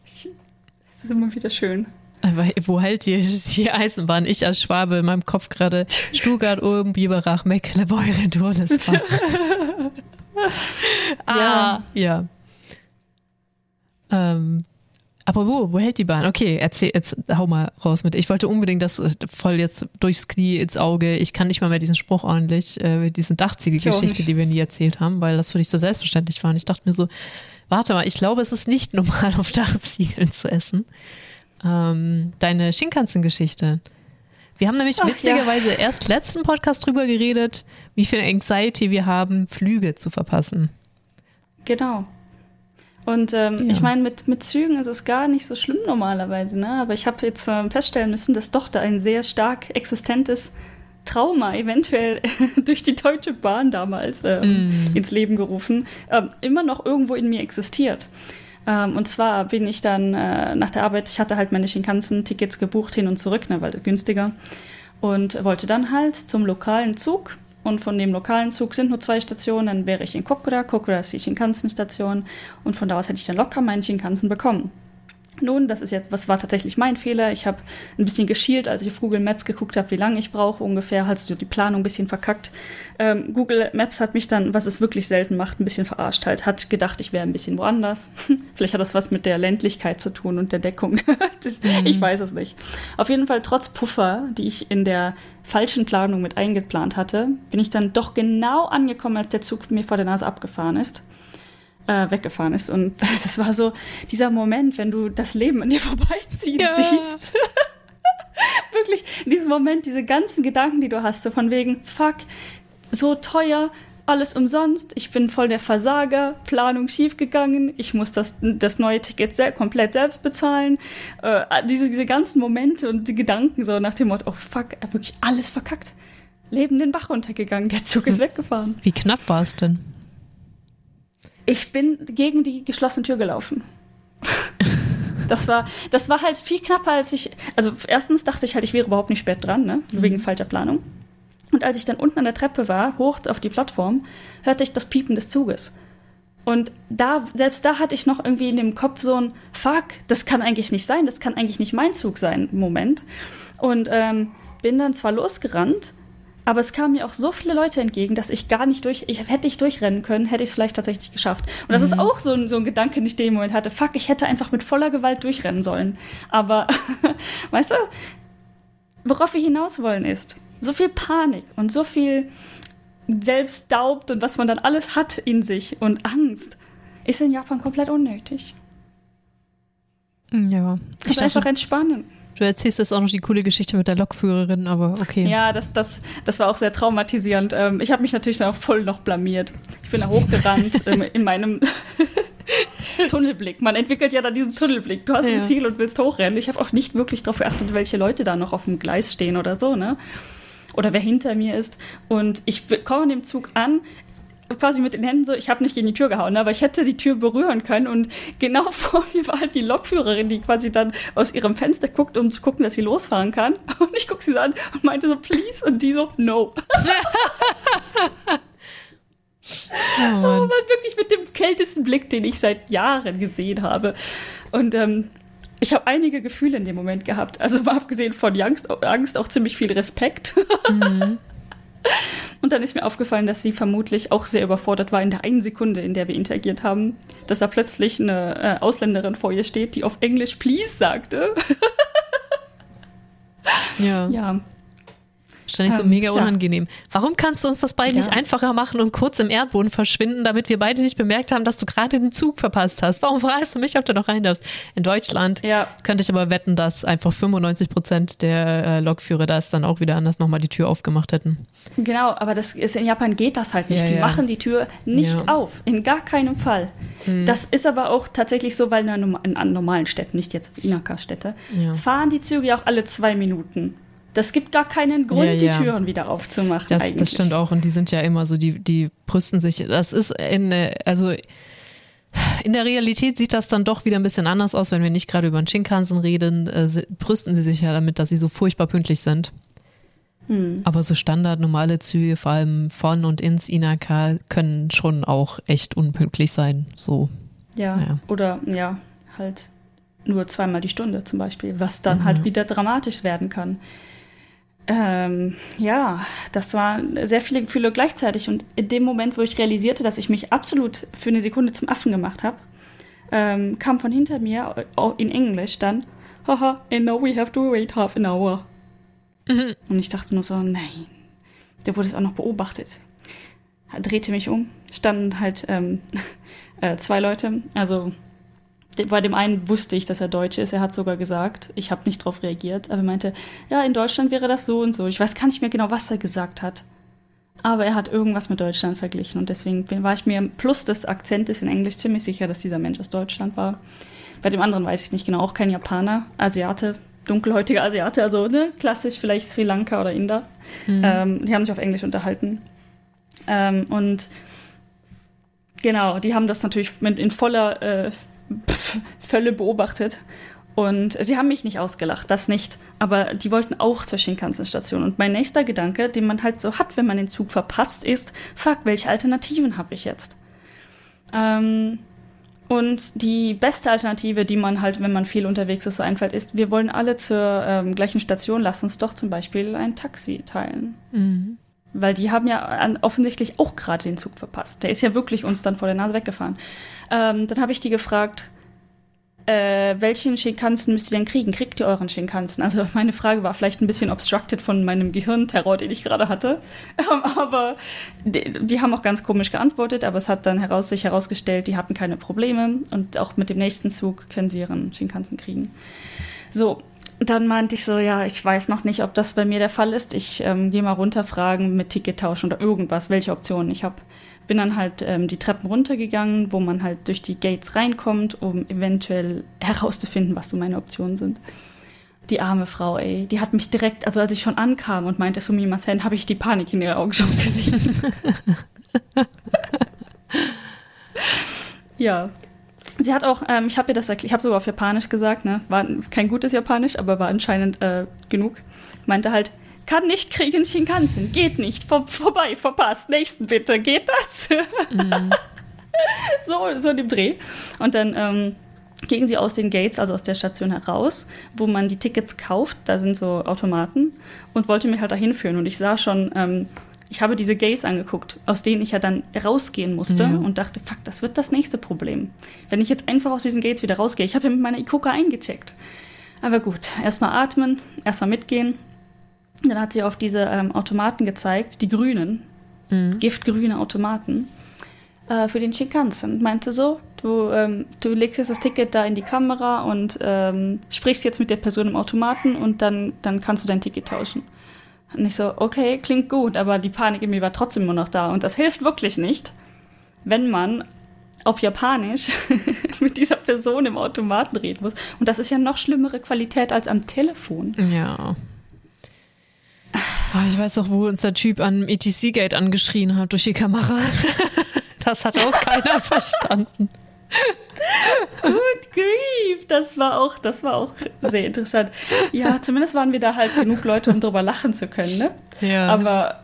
Das ist immer wieder schön. Aber wo hält die, die Eisenbahn? Ich als Schwabe in meinem Kopf gerade Stuttgart, Ulm, Biberach, Mecklenburg, Dornesbach. ah, ja. Ähm, aber wo, wo hält die Bahn? Okay, erzähl, jetzt hau mal raus mit. Ich wollte unbedingt das äh, voll jetzt durchs Knie, ins Auge. Ich kann nicht mal mehr diesen Spruch ordentlich, äh, diese Dachziegel-Geschichte, die wir nie erzählt haben, weil das für dich so selbstverständlich war. Und ich dachte mir so, warte mal, ich glaube, es ist nicht normal, auf Dachziegeln zu essen. Ähm, deine Shinkansen-Geschichte. Wir haben nämlich Ach, witzigerweise ja. erst letzten Podcast drüber geredet, wie viel Anxiety wir haben, Flüge zu verpassen. Genau. Und ähm, ja. ich meine, mit, mit Zügen ist es gar nicht so schlimm normalerweise, ne? Aber ich habe jetzt äh, feststellen müssen, dass doch da ein sehr stark existentes Trauma eventuell durch die Deutsche Bahn damals äh, mm. ins Leben gerufen, äh, immer noch irgendwo in mir existiert. Ähm, und zwar bin ich dann äh, nach der Arbeit, ich hatte halt meine Shinkansen-Tickets gebucht hin und zurück, ne, weil günstiger. Und wollte dann halt zum lokalen Zug und von dem lokalen Zug sind nur zwei Stationen, dann wäre ich in Kokura. Kokura ist die Shinkansen-Station und von da aus hätte ich dann locker meinen Shinkansen bekommen. Nun, das ist jetzt, was war tatsächlich mein Fehler. Ich habe ein bisschen geschielt, als ich auf Google Maps geguckt habe, wie lange ich brauche ungefähr, hat so die Planung ein bisschen verkackt. Ähm, Google Maps hat mich dann, was es wirklich selten macht, ein bisschen verarscht halt, hat gedacht, ich wäre ein bisschen woanders. Vielleicht hat das was mit der Ländlichkeit zu tun und der Deckung. das, mhm. Ich weiß es nicht. Auf jeden Fall, trotz Puffer, die ich in der falschen Planung mit eingeplant hatte, bin ich dann doch genau angekommen, als der Zug mir vor der Nase abgefahren ist äh, weggefahren ist. Und das war so dieser Moment, wenn du das Leben an dir vorbeiziehen ja. siehst. Wirklich, in diesem Moment, diese ganzen Gedanken, die du hast, so von wegen, fuck, so teuer, alles umsonst, ich bin voll der Versager, Planung schiefgegangen, ich muss das, das neue Ticket sel komplett selbst bezahlen. Äh, diese, diese ganzen Momente und die Gedanken so nach dem Motto, oh fuck, wirklich alles verkackt. Leben den Bach runtergegangen, der Zug ist hm. weggefahren. Wie knapp war es denn? Ich bin gegen die geschlossene Tür gelaufen. das war, das war halt viel knapper, als ich. Also, erstens dachte ich halt, ich wäre überhaupt nicht spät dran, ne? Mhm. Wegen falscher Planung. Und als ich dann unten an der Treppe war, hoch auf die Plattform, hörte ich das Piepen des Zuges. Und da, selbst da hatte ich noch irgendwie in dem Kopf so ein Fuck, das kann eigentlich nicht sein, das kann eigentlich nicht mein Zug sein, Moment. Und ähm, bin dann zwar losgerannt, aber es kamen mir auch so viele Leute entgegen, dass ich gar nicht durch, ich hätte ich durchrennen können, hätte ich es vielleicht tatsächlich geschafft. Und das mhm. ist auch so ein, so ein Gedanke, den ich dem Moment hatte. Fuck, ich hätte einfach mit voller Gewalt durchrennen sollen. Aber, weißt du, worauf wir hinaus wollen ist, so viel Panik und so viel Selbstdaubt und was man dann alles hat in sich und Angst, ist in Japan komplett unnötig. Ja. Ich einfach entspannen. Du erzählst jetzt auch noch die coole Geschichte mit der Lokführerin, aber okay. Ja, das, das, das war auch sehr traumatisierend. Ähm, ich habe mich natürlich dann auch voll noch blamiert. Ich bin da hochgerannt ähm, in meinem Tunnelblick. Man entwickelt ja dann diesen Tunnelblick. Du hast ja. ein Ziel und willst hochrennen. Ich habe auch nicht wirklich darauf geachtet, welche Leute da noch auf dem Gleis stehen oder so, ne? Oder wer hinter mir ist. Und ich komme an dem Zug an quasi mit den Händen so, ich habe nicht gegen die Tür gehauen, aber ich hätte die Tür berühren können und genau vor mir war halt die Lokführerin, die quasi dann aus ihrem Fenster guckt, um zu gucken, dass sie losfahren kann. Und ich gucke sie so an und meinte so, please, und die so, no. Oh, oh man, wirklich mit dem kältesten Blick, den ich seit Jahren gesehen habe. Und ähm, ich habe einige Gefühle in dem Moment gehabt. Also mal abgesehen von Angst, Angst auch ziemlich viel Respekt. Mhm. Und dann ist mir aufgefallen, dass sie vermutlich auch sehr überfordert war in der einen Sekunde, in der wir interagiert haben, dass da plötzlich eine äh, Ausländerin vor ihr steht, die auf Englisch please sagte. ja. Ja. Wahrscheinlich so ähm, mega unangenehm. Warum kannst du uns das beide ja. nicht einfacher machen und kurz im Erdboden verschwinden, damit wir beide nicht bemerkt haben, dass du gerade den Zug verpasst hast? Warum fragst du mich, ob du noch rein darfst? In Deutschland ja. könnte ich aber wetten, dass einfach 95 Prozent der äh, Lokführer das dann auch wieder anders nochmal die Tür aufgemacht hätten. Genau, aber das ist, in Japan geht das halt nicht. Ja, die machen die Tür nicht auf. In gar keinem Fall. Hm. Das ist aber auch tatsächlich so, weil in, an normalen Städten, nicht jetzt Inaka-Städte, fahren die Züge ja auch alle zwei Minuten. Das gibt gar keinen Grund, ja, ja. die Türen wieder aufzumachen. Das, das, stimmt auch. Und die sind ja immer so, die, die brüsten sich. Das ist in, also in der Realität sieht das dann doch wieder ein bisschen anders aus, wenn wir nicht gerade über den Shinkansen reden. Äh, brüsten sie sich ja damit, dass sie so furchtbar pünktlich sind. Mhm. Aber so Standard normale Züge, vor allem von und ins Inaka, können schon auch echt unpünktlich sein. So. Ja, ja. oder ja, halt nur zweimal die Stunde zum Beispiel, was dann mhm. halt wieder dramatisch werden kann. Ähm, ja, das waren sehr viele Gefühle gleichzeitig. Und in dem Moment, wo ich realisierte, dass ich mich absolut für eine Sekunde zum Affen gemacht habe, ähm, kam von hinter mir in Englisch dann, haha, and now we have to wait half an hour. Mhm. Und ich dachte nur so, nein, der wurde jetzt auch noch beobachtet. Drehte mich um, standen halt ähm, äh, zwei Leute, also bei dem einen wusste ich, dass er Deutsch ist. Er hat sogar gesagt, ich habe nicht darauf reagiert, aber er meinte, ja, in Deutschland wäre das so und so. Ich weiß gar nicht mehr genau, was er gesagt hat. Aber er hat irgendwas mit Deutschland verglichen und deswegen war ich mir plus des Akzentes in Englisch ziemlich sicher, dass dieser Mensch aus Deutschland war. Bei dem anderen weiß ich nicht genau, auch kein Japaner, Asiate, dunkelhäutiger Asiate, also ne, klassisch vielleicht Sri Lanka oder Inder. Mhm. Ähm, die haben sich auf Englisch unterhalten. Ähm, und genau, die haben das natürlich in voller äh, Völle beobachtet. Und sie haben mich nicht ausgelacht, das nicht. Aber die wollten auch zur Shinkansen-Station. Und mein nächster Gedanke, den man halt so hat, wenn man den Zug verpasst, ist, fuck, welche Alternativen habe ich jetzt? Ähm, und die beste Alternative, die man halt, wenn man viel unterwegs ist, so einfällt, ist, wir wollen alle zur ähm, gleichen Station, lass uns doch zum Beispiel ein Taxi teilen. Mhm. Weil die haben ja an, offensichtlich auch gerade den Zug verpasst. Der ist ja wirklich uns dann vor der Nase weggefahren. Ähm, dann habe ich die gefragt, äh, welchen Shinkansen müsst ihr denn kriegen? Kriegt ihr euren Shinkansen? Also meine Frage war vielleicht ein bisschen obstructed von meinem Gehirnterror, den ich gerade hatte. Ähm, aber die, die, haben auch ganz komisch geantwortet, aber es hat dann heraus, sich herausgestellt, die hatten keine Probleme und auch mit dem nächsten Zug können sie ihren Shinkansen kriegen. So, dann meinte ich so, ja, ich weiß noch nicht, ob das bei mir der Fall ist. Ich ähm, gehe mal runterfragen mit Ticket tauschen oder irgendwas, welche Optionen ich habe. Bin dann halt ähm, die Treppen runtergegangen, wo man halt durch die Gates reinkommt, um eventuell herauszufinden, was so meine Optionen sind. Die arme Frau, ey, die hat mich direkt, also als ich schon ankam und meinte Sumimasen, habe ich die Panik in ihren Augen schon gesehen. ja, Sie hat auch, ähm, ich habe ihr das erklärt, ich habe sogar auf Japanisch gesagt, ne? War kein gutes Japanisch, aber war anscheinend äh, genug. Meinte halt, kann nicht kriegen Shinkansen, geht nicht, Vor, vorbei, verpasst, nächsten bitte, geht das? Mhm. so, so in dem Dreh. Und dann ähm, gingen sie aus den Gates, also aus der Station heraus, wo man die Tickets kauft, da sind so Automaten, und wollte mich halt dahin führen. Und ich sah schon, ähm, ich habe diese Gays angeguckt, aus denen ich ja dann rausgehen musste ja. und dachte, fuck, das wird das nächste Problem. Wenn ich jetzt einfach aus diesen Gates wieder rausgehe, ich habe ja mit meiner Ikoka eingecheckt. Aber gut, erstmal atmen, erstmal mitgehen. Dann hat sie auf diese ähm, Automaten gezeigt, die grünen, mhm. giftgrüne Automaten, äh, für den Shinkansen. Und meinte so, du, ähm, du legst jetzt das Ticket da in die Kamera und ähm, sprichst jetzt mit der Person im Automaten und dann, dann kannst du dein Ticket tauschen. Und ich so, okay, klingt gut, aber die Panik in mir war trotzdem immer noch da. Und das hilft wirklich nicht, wenn man auf Japanisch mit dieser Person im Automaten reden muss. Und das ist ja noch schlimmere Qualität als am Telefon. Ja. Oh, ich weiß doch, wo uns der Typ an ETC-Gate angeschrien hat durch die Kamera. das hat auch keiner verstanden. Good grief, das war auch, das war auch sehr interessant. Ja, zumindest waren wir da halt genug Leute, um drüber lachen zu können, ne? Ja. Aber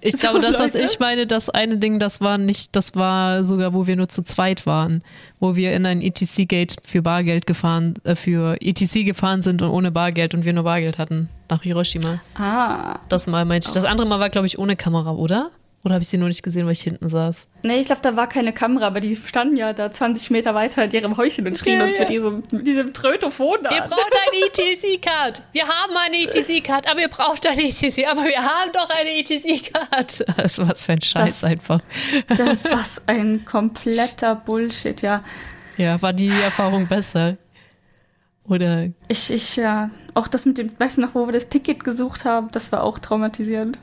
ich glaube, das, was ich meine, das eine Ding, das war nicht, das war sogar, wo wir nur zu zweit waren, wo wir in ein ETC-Gate für Bargeld gefahren, äh, für ETC gefahren sind und ohne Bargeld und wir nur Bargeld hatten nach Hiroshima. Ah. Das Mal meinte ich. Das andere Mal war, glaube ich, ohne Kamera, oder? Oder habe ich sie nur nicht gesehen, weil ich hinten saß? Nee, ich glaube, da war keine Kamera, aber die standen ja da 20 Meter weiter in ihrem Häuschen und schrien ja, uns ja. mit diesem, mit diesem Trötophon an. Ihr braucht eine ETC-Card. Wir haben eine ETC-Card, aber ihr braucht eine ETC. Aber wir haben doch eine ETC-Card. Das war was für ein Scheiß das, einfach. Das, was ein kompletter Bullshit, ja. Ja, war die Erfahrung besser? Oder? Ich, ich, ja. Auch das mit dem, weißt du noch, wo wir das Ticket gesucht haben, das war auch traumatisierend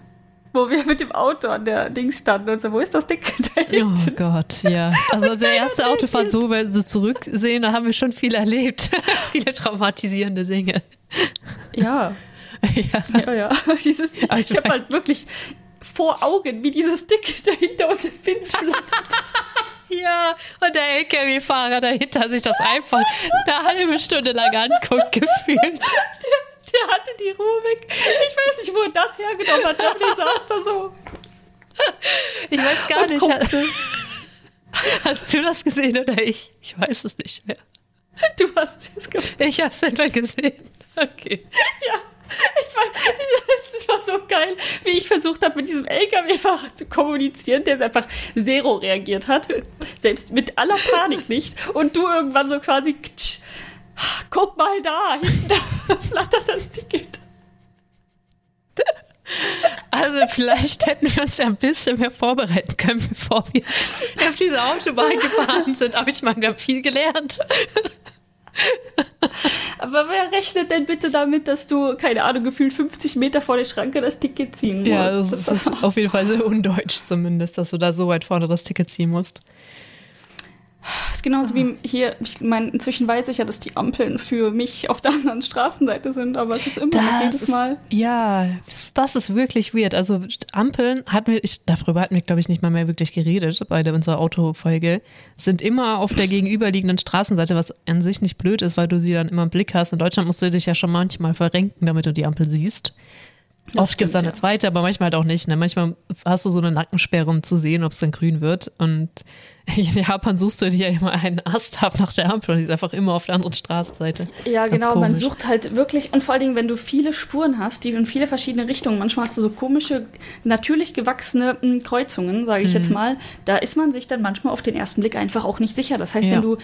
wo wir mit dem Auto an der Dings standen und so, wo ist das Ding Oh Gott, ja. Also der erste Autofahrt so, wenn sie zurücksehen, da haben wir schon viel erlebt. Viele traumatisierende Dinge. Ja. Ja, ja. ja. Dieses, ich, ich habe halt wirklich vor Augen, wie dieses Ding dahinter uns im Wind flattert. Ja, und der LKW-Fahrer dahinter sich das einfach eine halbe Stunde lang anguckt, gefühlt. Der, der hatte die Ruhe. Ich weiß nicht, wo er das hergenommen hat, aber die saß da so. Ich weiß gar nicht. Hatte, hast du das gesehen oder ich? Ich weiß es nicht mehr. Du hast es gesehen. Ich habe es einfach gesehen. Okay. Ja. Ich weiß, das war so geil, wie ich versucht habe, mit diesem LKW-Fahrer zu kommunizieren, der einfach zero reagiert hat. Selbst mit aller Panik nicht. Und du irgendwann so quasi, guck mal da, hinten flattert das Ticket. Also vielleicht hätten wir uns ja ein bisschen mehr vorbereiten können, bevor wir auf diese Autobahn gefahren sind. Aber ich meine, wir haben viel gelernt. Aber wer rechnet denn bitte damit, dass du, keine Ahnung, gefühlt 50 Meter vor der Schranke das Ticket ziehen musst? Ja, das, das ist auf jeden Fall sehr undeutsch zumindest, dass du da so weit vorne das Ticket ziehen musst. Das ist genauso wie hier, ich meine, inzwischen weiß ich ja, dass die Ampeln für mich auf der anderen Straßenseite sind, aber es ist immer das noch jedes Mal. Ist, ja, das ist wirklich weird. Also Ampeln hatten wir, ich, darüber hatten wir, glaube ich, nicht mal mehr wirklich geredet bei der, unserer Autofolge, sind immer auf der gegenüberliegenden Straßenseite, was an sich nicht blöd ist, weil du sie dann immer im Blick hast. In Deutschland musst du dich ja schon manchmal verrenken, damit du die Ampel siehst. Das Oft gibt es dann eine zweite, aber manchmal halt auch nicht. Ne? Manchmal hast du so eine Nackensperre, um zu sehen, ob es dann grün wird. Und in Japan suchst du dir ja immer einen Ast ab nach der Ampel und die ist einfach immer auf der anderen Straßenseite. Ja, Ganz genau. Komisch. Man sucht halt wirklich, und vor allen Dingen, wenn du viele Spuren hast, die in viele verschiedene Richtungen, manchmal hast du so komische, natürlich gewachsene hm, Kreuzungen, sage ich mhm. jetzt mal, da ist man sich dann manchmal auf den ersten Blick einfach auch nicht sicher. Das heißt, ja. wenn du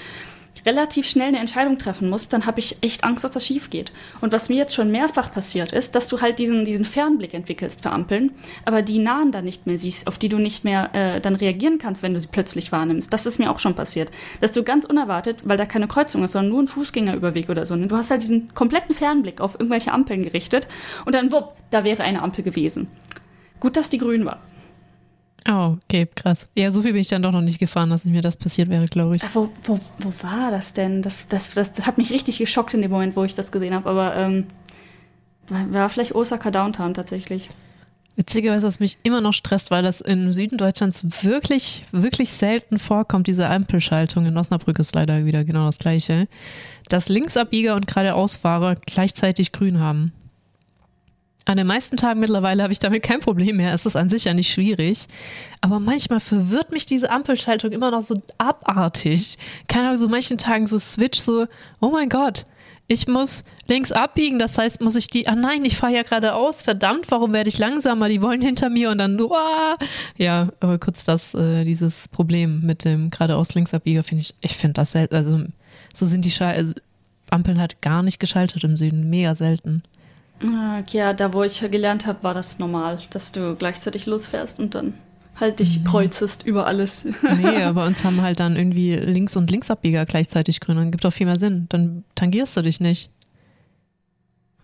relativ schnell eine Entscheidung treffen musst, dann habe ich echt Angst, dass das schief geht. Und was mir jetzt schon mehrfach passiert ist, dass du halt diesen, diesen Fernblick entwickelst für Ampeln, aber die nahen dann nicht mehr siehst, auf die du nicht mehr äh, dann reagieren kannst, wenn du sie plötzlich wahrnimmst. Das ist mir auch schon passiert. Dass du ganz unerwartet, weil da keine Kreuzung ist, sondern nur ein Fußgängerüberweg oder so, ne? du hast halt diesen kompletten Fernblick auf irgendwelche Ampeln gerichtet und dann, wupp, da wäre eine Ampel gewesen. Gut, dass die grün war. Oh, okay, krass. Ja, so viel bin ich dann doch noch nicht gefahren, dass mir das passiert wäre, glaube ich. Wo, wo, wo war das denn? Das, das, das, das hat mich richtig geschockt in dem Moment, wo ich das gesehen habe, aber ähm, war vielleicht Osaka Downtown tatsächlich. Witzigerweise, was mich immer noch stresst, weil das im Süden Deutschlands wirklich, wirklich selten vorkommt, diese Ampelschaltung. In Osnabrück ist leider wieder genau das Gleiche. Dass Linksabbieger und geradeausfahrer gleichzeitig grün haben. An den meisten Tagen mittlerweile habe ich damit kein Problem mehr. Es ist an sich ja nicht schwierig. Aber manchmal verwirrt mich diese Ampelschaltung immer noch so abartig. Keine Ahnung, so manchen Tagen so Switch, so, oh mein Gott, ich muss links abbiegen, das heißt, muss ich die, ah nein, ich fahre ja geradeaus, verdammt, warum werde ich langsamer, die wollen hinter mir und dann, uah. ja, aber kurz das, äh, dieses Problem mit dem geradeaus linksabbieger finde ich, ich finde das selten, also so sind die Schal also, Ampeln halt gar nicht geschaltet im Süden, mega selten. Ah, ja, da wo ich gelernt habe, war das normal, dass du gleichzeitig losfährst und dann halt dich mhm. kreuzest über alles. nee, aber uns haben halt dann irgendwie Links- und Linksabbieger gleichzeitig grün. Dann gibt auch viel mehr Sinn. Dann tangierst du dich nicht.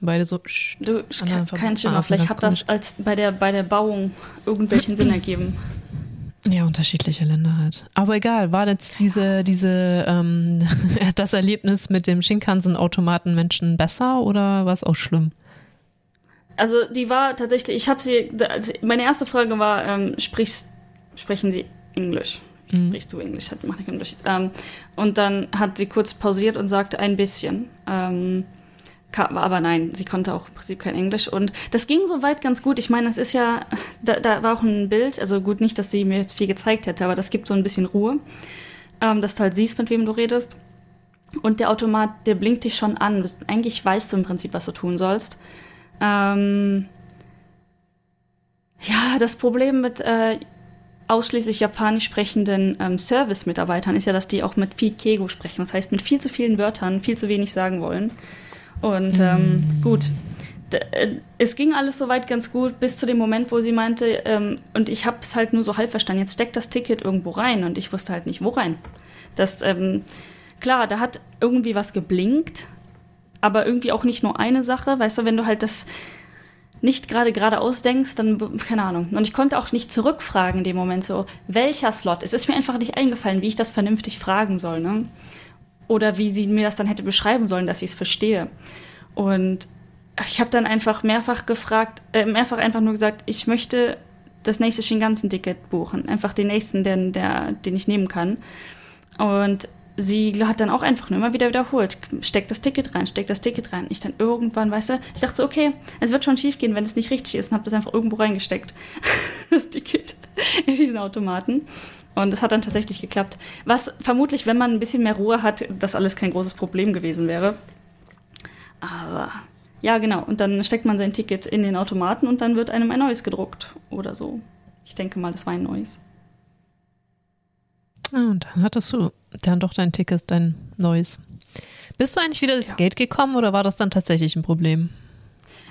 Beide so. Du, kein Schimmer. Vielleicht hat das als bei der, bei der Bauung irgendwelchen Sinn ergeben. Ja, unterschiedliche Länder halt. Aber egal, war jetzt diese, diese, ähm, das Erlebnis mit dem Shinkansen-Automaten Menschen besser oder war es auch schlimm? Also die war tatsächlich, ich habe sie, also meine erste Frage war, ähm, sprichst, sprechen Sie Englisch? Mhm. Sprichst du Englisch? Hat, macht keinen Unterschied. Ähm, und dann hat sie kurz pausiert und sagte ein bisschen. Ähm, aber nein, sie konnte auch im Prinzip kein Englisch. Und das ging soweit ganz gut. Ich meine, das ist ja, da, da war auch ein Bild, also gut, nicht, dass sie mir jetzt viel gezeigt hätte, aber das gibt so ein bisschen Ruhe, ähm, dass du halt siehst, mit wem du redest. Und der Automat, der blinkt dich schon an. Eigentlich weißt du im Prinzip, was du tun sollst. Ähm, ja, das Problem mit äh, ausschließlich japanisch sprechenden ähm, Service-Mitarbeitern ist ja, dass die auch mit viel Kego sprechen. Das heißt, mit viel zu vielen Wörtern viel zu wenig sagen wollen. Und ähm, mm. gut, äh, es ging alles soweit ganz gut, bis zu dem Moment, wo sie meinte, ähm, und ich habe es halt nur so halb verstanden, jetzt steckt das Ticket irgendwo rein und ich wusste halt nicht, wo rein. Das, ähm, klar, da hat irgendwie was geblinkt, aber irgendwie auch nicht nur eine Sache. Weißt du, wenn du halt das nicht gerade geradeaus denkst, dann, keine Ahnung. Und ich konnte auch nicht zurückfragen in dem Moment so, welcher Slot? Es ist mir einfach nicht eingefallen, wie ich das vernünftig fragen soll, ne? Oder wie sie mir das dann hätte beschreiben sollen, dass ich es verstehe. Und ich habe dann einfach mehrfach gefragt, äh, mehrfach einfach nur gesagt, ich möchte das nächste Shinkansen-Ticket buchen. Einfach den nächsten, den, der, den ich nehmen kann. Und sie hat dann auch einfach nur immer wieder wiederholt, steckt das Ticket rein, steckt das Ticket rein. Ich dann irgendwann, weißt du, ich dachte so, okay, es wird schon schief gehen, wenn es nicht richtig ist und habe das einfach irgendwo reingesteckt, das Ticket in diesen Automaten. Und es hat dann tatsächlich geklappt. Was vermutlich, wenn man ein bisschen mehr Ruhe hat, das alles kein großes Problem gewesen wäre. Aber ja, genau. Und dann steckt man sein Ticket in den Automaten und dann wird einem ein neues gedruckt oder so. Ich denke mal, das war ein neues. Ah, und dann hattest du dann doch dein Ticket, dein neues. Bist du eigentlich wieder das ja. Geld gekommen oder war das dann tatsächlich ein Problem?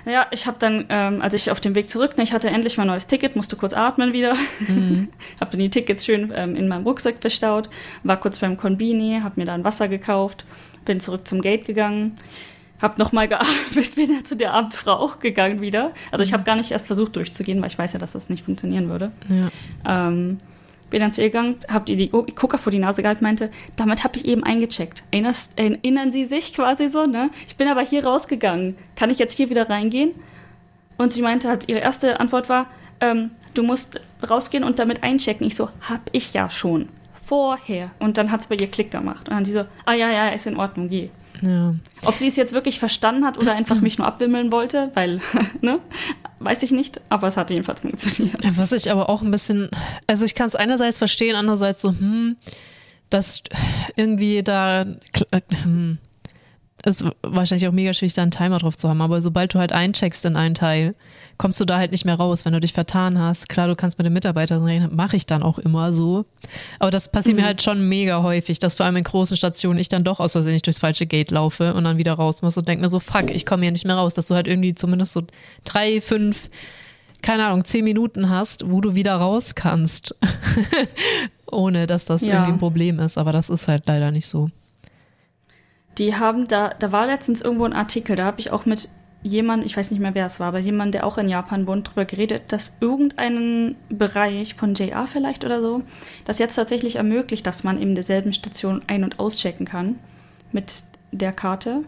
Ja, ich habe dann, ähm, als ich auf dem Weg zurück, ne, ich hatte endlich mein neues Ticket, musste kurz atmen wieder. Mhm. habe dann die Tickets schön ähm, in meinem Rucksack verstaut, war kurz beim Konbini, habe mir dann Wasser gekauft, bin zurück zum Gate gegangen, habe nochmal geatmet, bin dann zu der Abendfrau auch gegangen wieder. Also ich habe gar nicht erst versucht durchzugehen, weil ich weiß ja, dass das nicht funktionieren würde. Ja. Ähm, bin dann zu ihr gegangen, hab ihr die Gucker vor die Nase gehalten, meinte, damit habe ich eben eingecheckt. Erinnerst, erinnern Sie sich quasi so, ne? Ich bin aber hier rausgegangen. Kann ich jetzt hier wieder reingehen? Und sie meinte, hat ihre erste Antwort war, ähm, du musst rausgehen und damit einchecken. Ich so, hab ich ja schon. Vorher. Und dann hat es bei ihr Klick gemacht. Und dann die so, ah ja, ja, ist in Ordnung, geh. Ja. Ob sie es jetzt wirklich verstanden hat oder einfach mich nur abwimmeln wollte, weil, ne, weiß ich nicht, aber es hat jedenfalls funktioniert. Was ich aber auch ein bisschen, also ich kann es einerseits verstehen, andererseits so, hm, dass irgendwie da, hm, ist wahrscheinlich auch mega schwierig, da einen Timer drauf zu haben, aber sobald du halt eincheckst in einen Teil, kommst du da halt nicht mehr raus, wenn du dich vertan hast. Klar, du kannst mit den Mitarbeitern reden, mache ich dann auch immer so. Aber das passiert mhm. mir halt schon mega häufig, dass vor allem in großen Stationen ich dann doch aus Versehen nicht durchs falsche Gate laufe und dann wieder raus muss und denke mir so, fuck, ich komme hier nicht mehr raus, dass du halt irgendwie zumindest so drei, fünf, keine Ahnung, zehn Minuten hast, wo du wieder raus kannst. Ohne dass das ja. irgendwie ein Problem ist. Aber das ist halt leider nicht so. Die haben da, da war letztens irgendwo ein Artikel, da habe ich auch mit jemand, ich weiß nicht mehr wer es war, aber jemand, der auch in Japan wohnt, darüber geredet, dass irgendeinen Bereich von JR vielleicht oder so, das jetzt tatsächlich ermöglicht, dass man in derselben Station ein- und auschecken kann mit der Karte.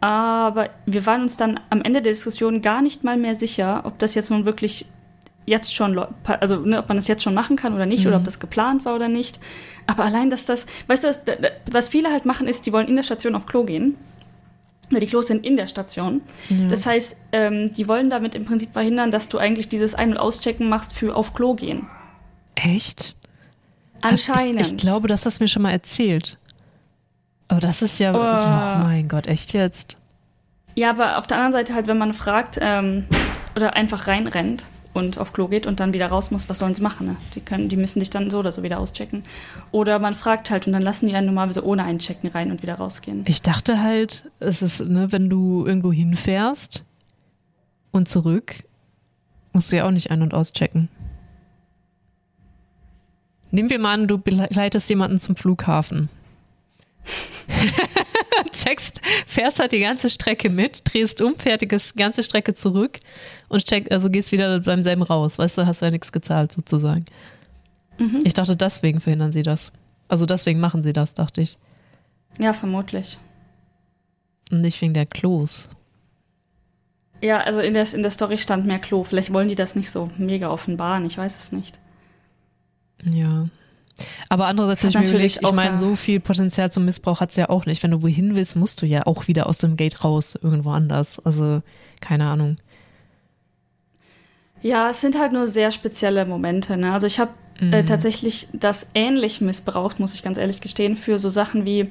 Aber wir waren uns dann am Ende der Diskussion gar nicht mal mehr sicher, ob das jetzt nun wirklich jetzt schon, also ne, ob man das jetzt schon machen kann oder nicht, mhm. oder ob das geplant war oder nicht. Aber allein, dass das, weißt du, was viele halt machen, ist, die wollen in der Station auf Klo gehen weil die Klos sind in der Station. Ja. Das heißt, ähm, die wollen damit im Prinzip verhindern, dass du eigentlich dieses Ein- und Auschecken machst für auf Klo gehen. Echt? Anscheinend. Ich, ich glaube, das hast du mir schon mal erzählt. Aber das ist ja, oh. oh mein Gott, echt jetzt? Ja, aber auf der anderen Seite halt, wenn man fragt ähm, oder einfach reinrennt, und auf Klo geht und dann wieder raus muss, was sollen sie machen? Ne? Die, können, die müssen dich dann so oder so wieder auschecken. Oder man fragt halt und dann lassen die einen normalerweise ohne einchecken rein und wieder rausgehen. Ich dachte halt, es ist, ne, wenn du irgendwo hinfährst und zurück, musst du ja auch nicht ein- und auschecken. Nehmen wir mal an, du begleitest jemanden zum Flughafen. checkst, fährst halt die ganze Strecke mit, drehst um, fertigst die ganze Strecke zurück und check, also gehst wieder beim selben raus. Weißt du, hast ja nichts gezahlt sozusagen. Mhm. Ich dachte, deswegen verhindern sie das. Also deswegen machen sie das, dachte ich. Ja, vermutlich. Und nicht wegen der Klos. Ja, also in der, in der Story stand mehr Klo. Vielleicht wollen die das nicht so mega offenbaren, ich weiß es nicht. Ja. Aber andererseits ich ich meine, so viel Potenzial zum Missbrauch hat es ja auch nicht. Wenn du wohin willst, musst du ja auch wieder aus dem Gate raus, irgendwo anders. Also, keine Ahnung. Ja, es sind halt nur sehr spezielle Momente. Ne? Also ich habe äh, mhm. äh, tatsächlich das ähnlich missbraucht, muss ich ganz ehrlich gestehen, für so Sachen wie,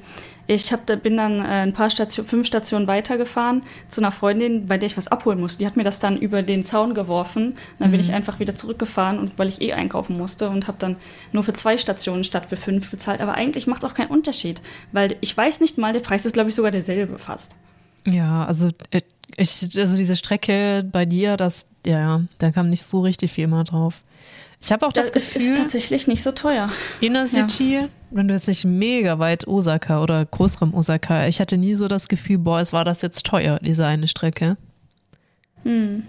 ich hab, bin dann äh, ein paar Stationen, fünf Stationen weitergefahren zu einer Freundin, bei der ich was abholen musste. Die hat mir das dann über den Zaun geworfen. Dann mhm. bin ich einfach wieder zurückgefahren, und weil ich eh einkaufen musste und habe dann nur für zwei Stationen statt für fünf bezahlt. Aber eigentlich macht es auch keinen Unterschied, weil ich weiß nicht mal, der Preis ist, glaube ich, sogar derselbe fast. Ja, also äh, ich, also diese Strecke bei dir, das, ja, da kam nicht so richtig viel immer drauf. Ich habe auch das, das Gefühl, ist tatsächlich nicht so teuer. Inner City, ja. wenn du jetzt nicht mega weit Osaka oder Großraum Osaka, ich hatte nie so das Gefühl, boah, es war das jetzt teuer, diese eine Strecke. Hm.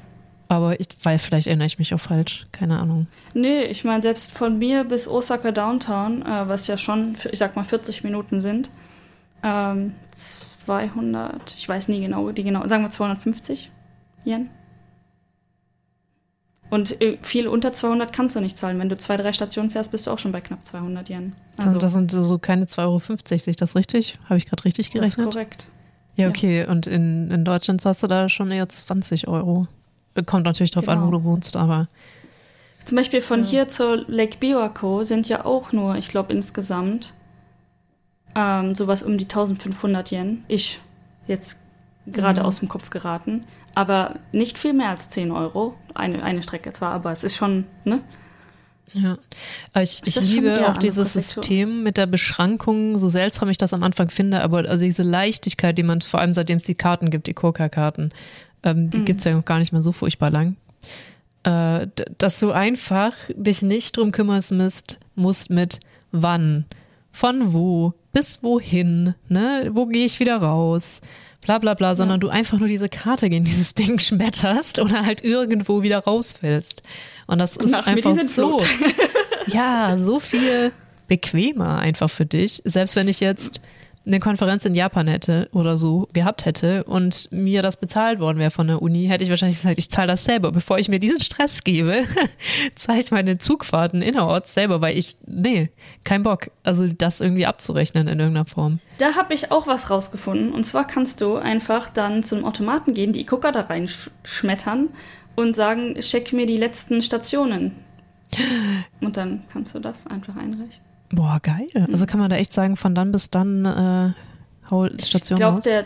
Aber ich weiß, vielleicht erinnere ich mich auch falsch, keine Ahnung. Nee, ich meine, selbst von mir bis Osaka Downtown, äh, was ja schon, ich sag mal, 40 Minuten sind, ähm, 200, ich weiß nie genau, die genau, sagen wir 250 Yen. Und äh, viel unter 200 kannst du nicht zahlen. Wenn du zwei, drei Stationen fährst, bist du auch schon bei knapp 200 Yen. Also, das sind so keine 2,50 Euro, sehe ich das richtig? Habe ich gerade richtig gerechnet? Das ist korrekt. Ja, okay. Ja. Und in, in Deutschland zahlst du da schon eher 20 Euro. Kommt natürlich drauf genau. an, wo du wohnst, aber. Zum Beispiel von ja. hier zur Lake Biwako sind ja auch nur, ich glaube, insgesamt ähm, sowas um die 1500 Yen. Ich jetzt gerade mhm. aus dem Kopf geraten. Aber nicht viel mehr als 10 Euro. Eine, eine Strecke zwar, aber es ist schon, ne? Ja, ich, ich liebe auch dieses System mit der Beschrankung, so seltsam ich das am Anfang finde, aber also diese Leichtigkeit, die man vor allem seitdem es die Karten gibt, die Coca-Karten, ähm, die mhm. gibt es ja noch gar nicht mehr so furchtbar lang, äh, dass du einfach dich nicht drum kümmerst musst, musst mit wann, von wo, bis wohin, ne, wo gehe ich wieder raus, bla bla bla, sondern ja. du einfach nur diese Karte gegen dieses Ding schmetterst oder halt irgendwo wieder rausfällst. Und das ist Nach einfach so, ja, so viel bequemer einfach für dich. Selbst wenn ich jetzt eine Konferenz in Japan hätte oder so gehabt hätte und mir das bezahlt worden wäre von der Uni, hätte ich wahrscheinlich gesagt, ich zahle das selber. Bevor ich mir diesen Stress gebe, zahle ich meine Zugfahrten innerorts selber, weil ich, nee, kein Bock. Also das irgendwie abzurechnen in irgendeiner Form. Da habe ich auch was rausgefunden. Und zwar kannst du einfach dann zum Automaten gehen, die Gucker da reinschmettern und sagen, check mir die letzten Stationen. Und dann kannst du das einfach einreichen. Boah, geil. Also kann man da echt sagen, von dann bis dann äh, Station Ich glaube, der,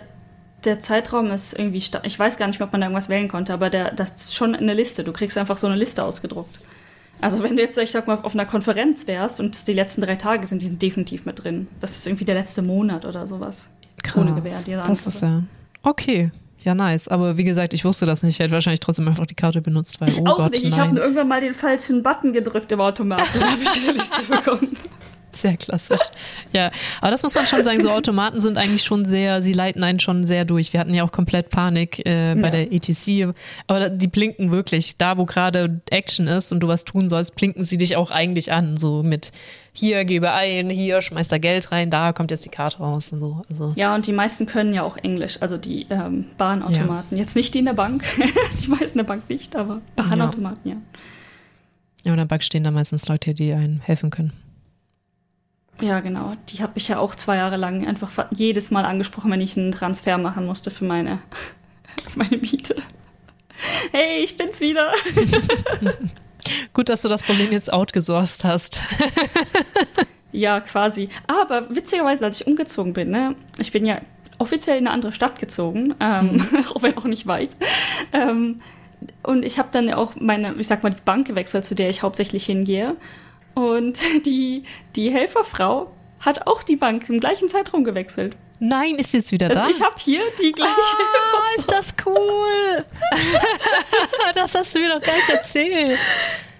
der Zeitraum ist irgendwie, ich weiß gar nicht, ob man da irgendwas wählen konnte, aber der, das ist schon eine Liste. Du kriegst einfach so eine Liste ausgedruckt. Also wenn du jetzt, ich sag mal, auf einer Konferenz wärst und es die letzten drei Tage sind, die sind definitiv mit drin. Das ist irgendwie der letzte Monat oder sowas. Krass, Ohne Gewähr. Die das ist ja. Okay. Ja, nice. Aber wie gesagt, ich wusste das nicht. Ich hätte wahrscheinlich trotzdem einfach die Karte benutzt, weil, ich oh auch Gott, nicht. Ich habe irgendwann mal den falschen Button gedrückt im Automat. Dann habe ich diese Liste bekommen. Sehr klassisch. Ja, aber das muss man schon sagen, so Automaten sind eigentlich schon sehr, sie leiten einen schon sehr durch. Wir hatten ja auch komplett Panik äh, bei ja. der ETC, aber die blinken wirklich. Da, wo gerade Action ist und du was tun sollst, blinken sie dich auch eigentlich an, so mit hier gebe ein, hier schmeißt da Geld rein, da kommt jetzt die Karte raus und so. Also. Ja, und die meisten können ja auch Englisch, also die ähm, Bahnautomaten. Ja. Jetzt nicht die in der Bank, die meisten in der Bank nicht, aber Bahnautomaten, ja. ja. Ja, in der Bank stehen da meistens Leute, die einem helfen können. Ja, genau. Die habe ich ja auch zwei Jahre lang einfach jedes Mal angesprochen, wenn ich einen Transfer machen musste für meine, für meine Miete. Hey, ich bin's wieder. Gut, dass du das Problem jetzt outgesourced hast. ja, quasi. Aber witzigerweise, als ich umgezogen bin, ne, ich bin ja offiziell in eine andere Stadt gezogen, ähm, mhm. auch wenn auch nicht weit. Ähm, und ich habe dann auch meine, ich sag mal, die Bank gewechselt, zu der ich hauptsächlich hingehe. Und die, die Helferfrau hat auch die Bank im gleichen Zeitraum gewechselt. Nein, ist jetzt wieder also da? Ich habe hier die gleiche. Ah, ist das cool. das hast du mir doch gleich erzählt.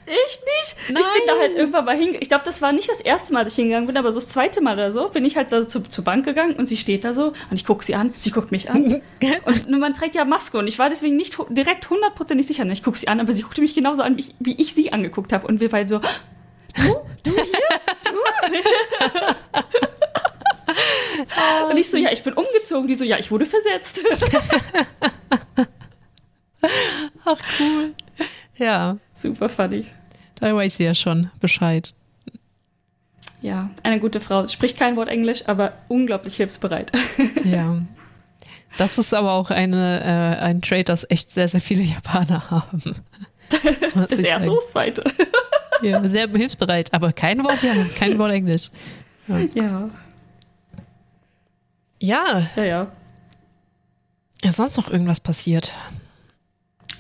Echt nicht? Nein. Ich bin da halt irgendwann mal hingegangen. Ich glaube, das war nicht das erste Mal, dass ich hingegangen bin, aber so das zweite Mal oder so bin ich halt also zu, zur Bank gegangen und sie steht da so und ich gucke sie an, sie guckt mich an. und man trägt ja Maske und ich war deswegen nicht direkt hundertprozentig sicher. Ich gucke sie an, aber sie guckte mich genauso an, wie ich sie angeguckt habe. Und wir beide so, du, du hier, du. und ich so, ja, ich bin umgezogen. Die so, ja, ich wurde versetzt. Ach, cool. Ja. Super funny. Da weiß sie ja schon Bescheid. Ja, eine gute Frau. Spricht kein Wort Englisch, aber unglaublich hilfsbereit. ja. Das ist aber auch eine, äh, ein Trade, das echt sehr, sehr viele Japaner haben. das erste und das zweite. ja, sehr hilfsbereit, aber kein Wort, ja, kein Wort Englisch. Ja. Ja. Ja. Ja, ja. Ist sonst noch irgendwas passiert?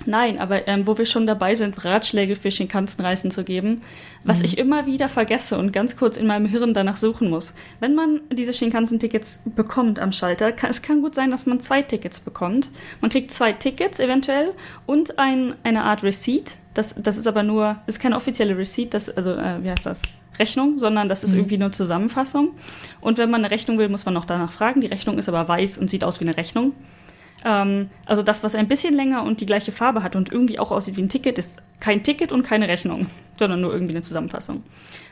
Nein, aber ähm, wo wir schon dabei sind, Ratschläge für Shinkansen-Reisen zu geben, was mhm. ich immer wieder vergesse und ganz kurz in meinem Hirn danach suchen muss. Wenn man diese Shinkansen-Tickets bekommt am Schalter, kann, es kann gut sein, dass man zwei Tickets bekommt. Man kriegt zwei Tickets eventuell und ein, eine Art Receipt. Das, das ist aber nur, ist keine offizielle Receipt, das, also, äh, wie heißt das? Rechnung, sondern das ist mhm. irgendwie nur Zusammenfassung. Und wenn man eine Rechnung will, muss man noch danach fragen. Die Rechnung ist aber weiß und sieht aus wie eine Rechnung. Ähm, also das, was ein bisschen länger und die gleiche Farbe hat und irgendwie auch aussieht wie ein Ticket, ist kein Ticket und keine Rechnung, sondern nur irgendwie eine Zusammenfassung.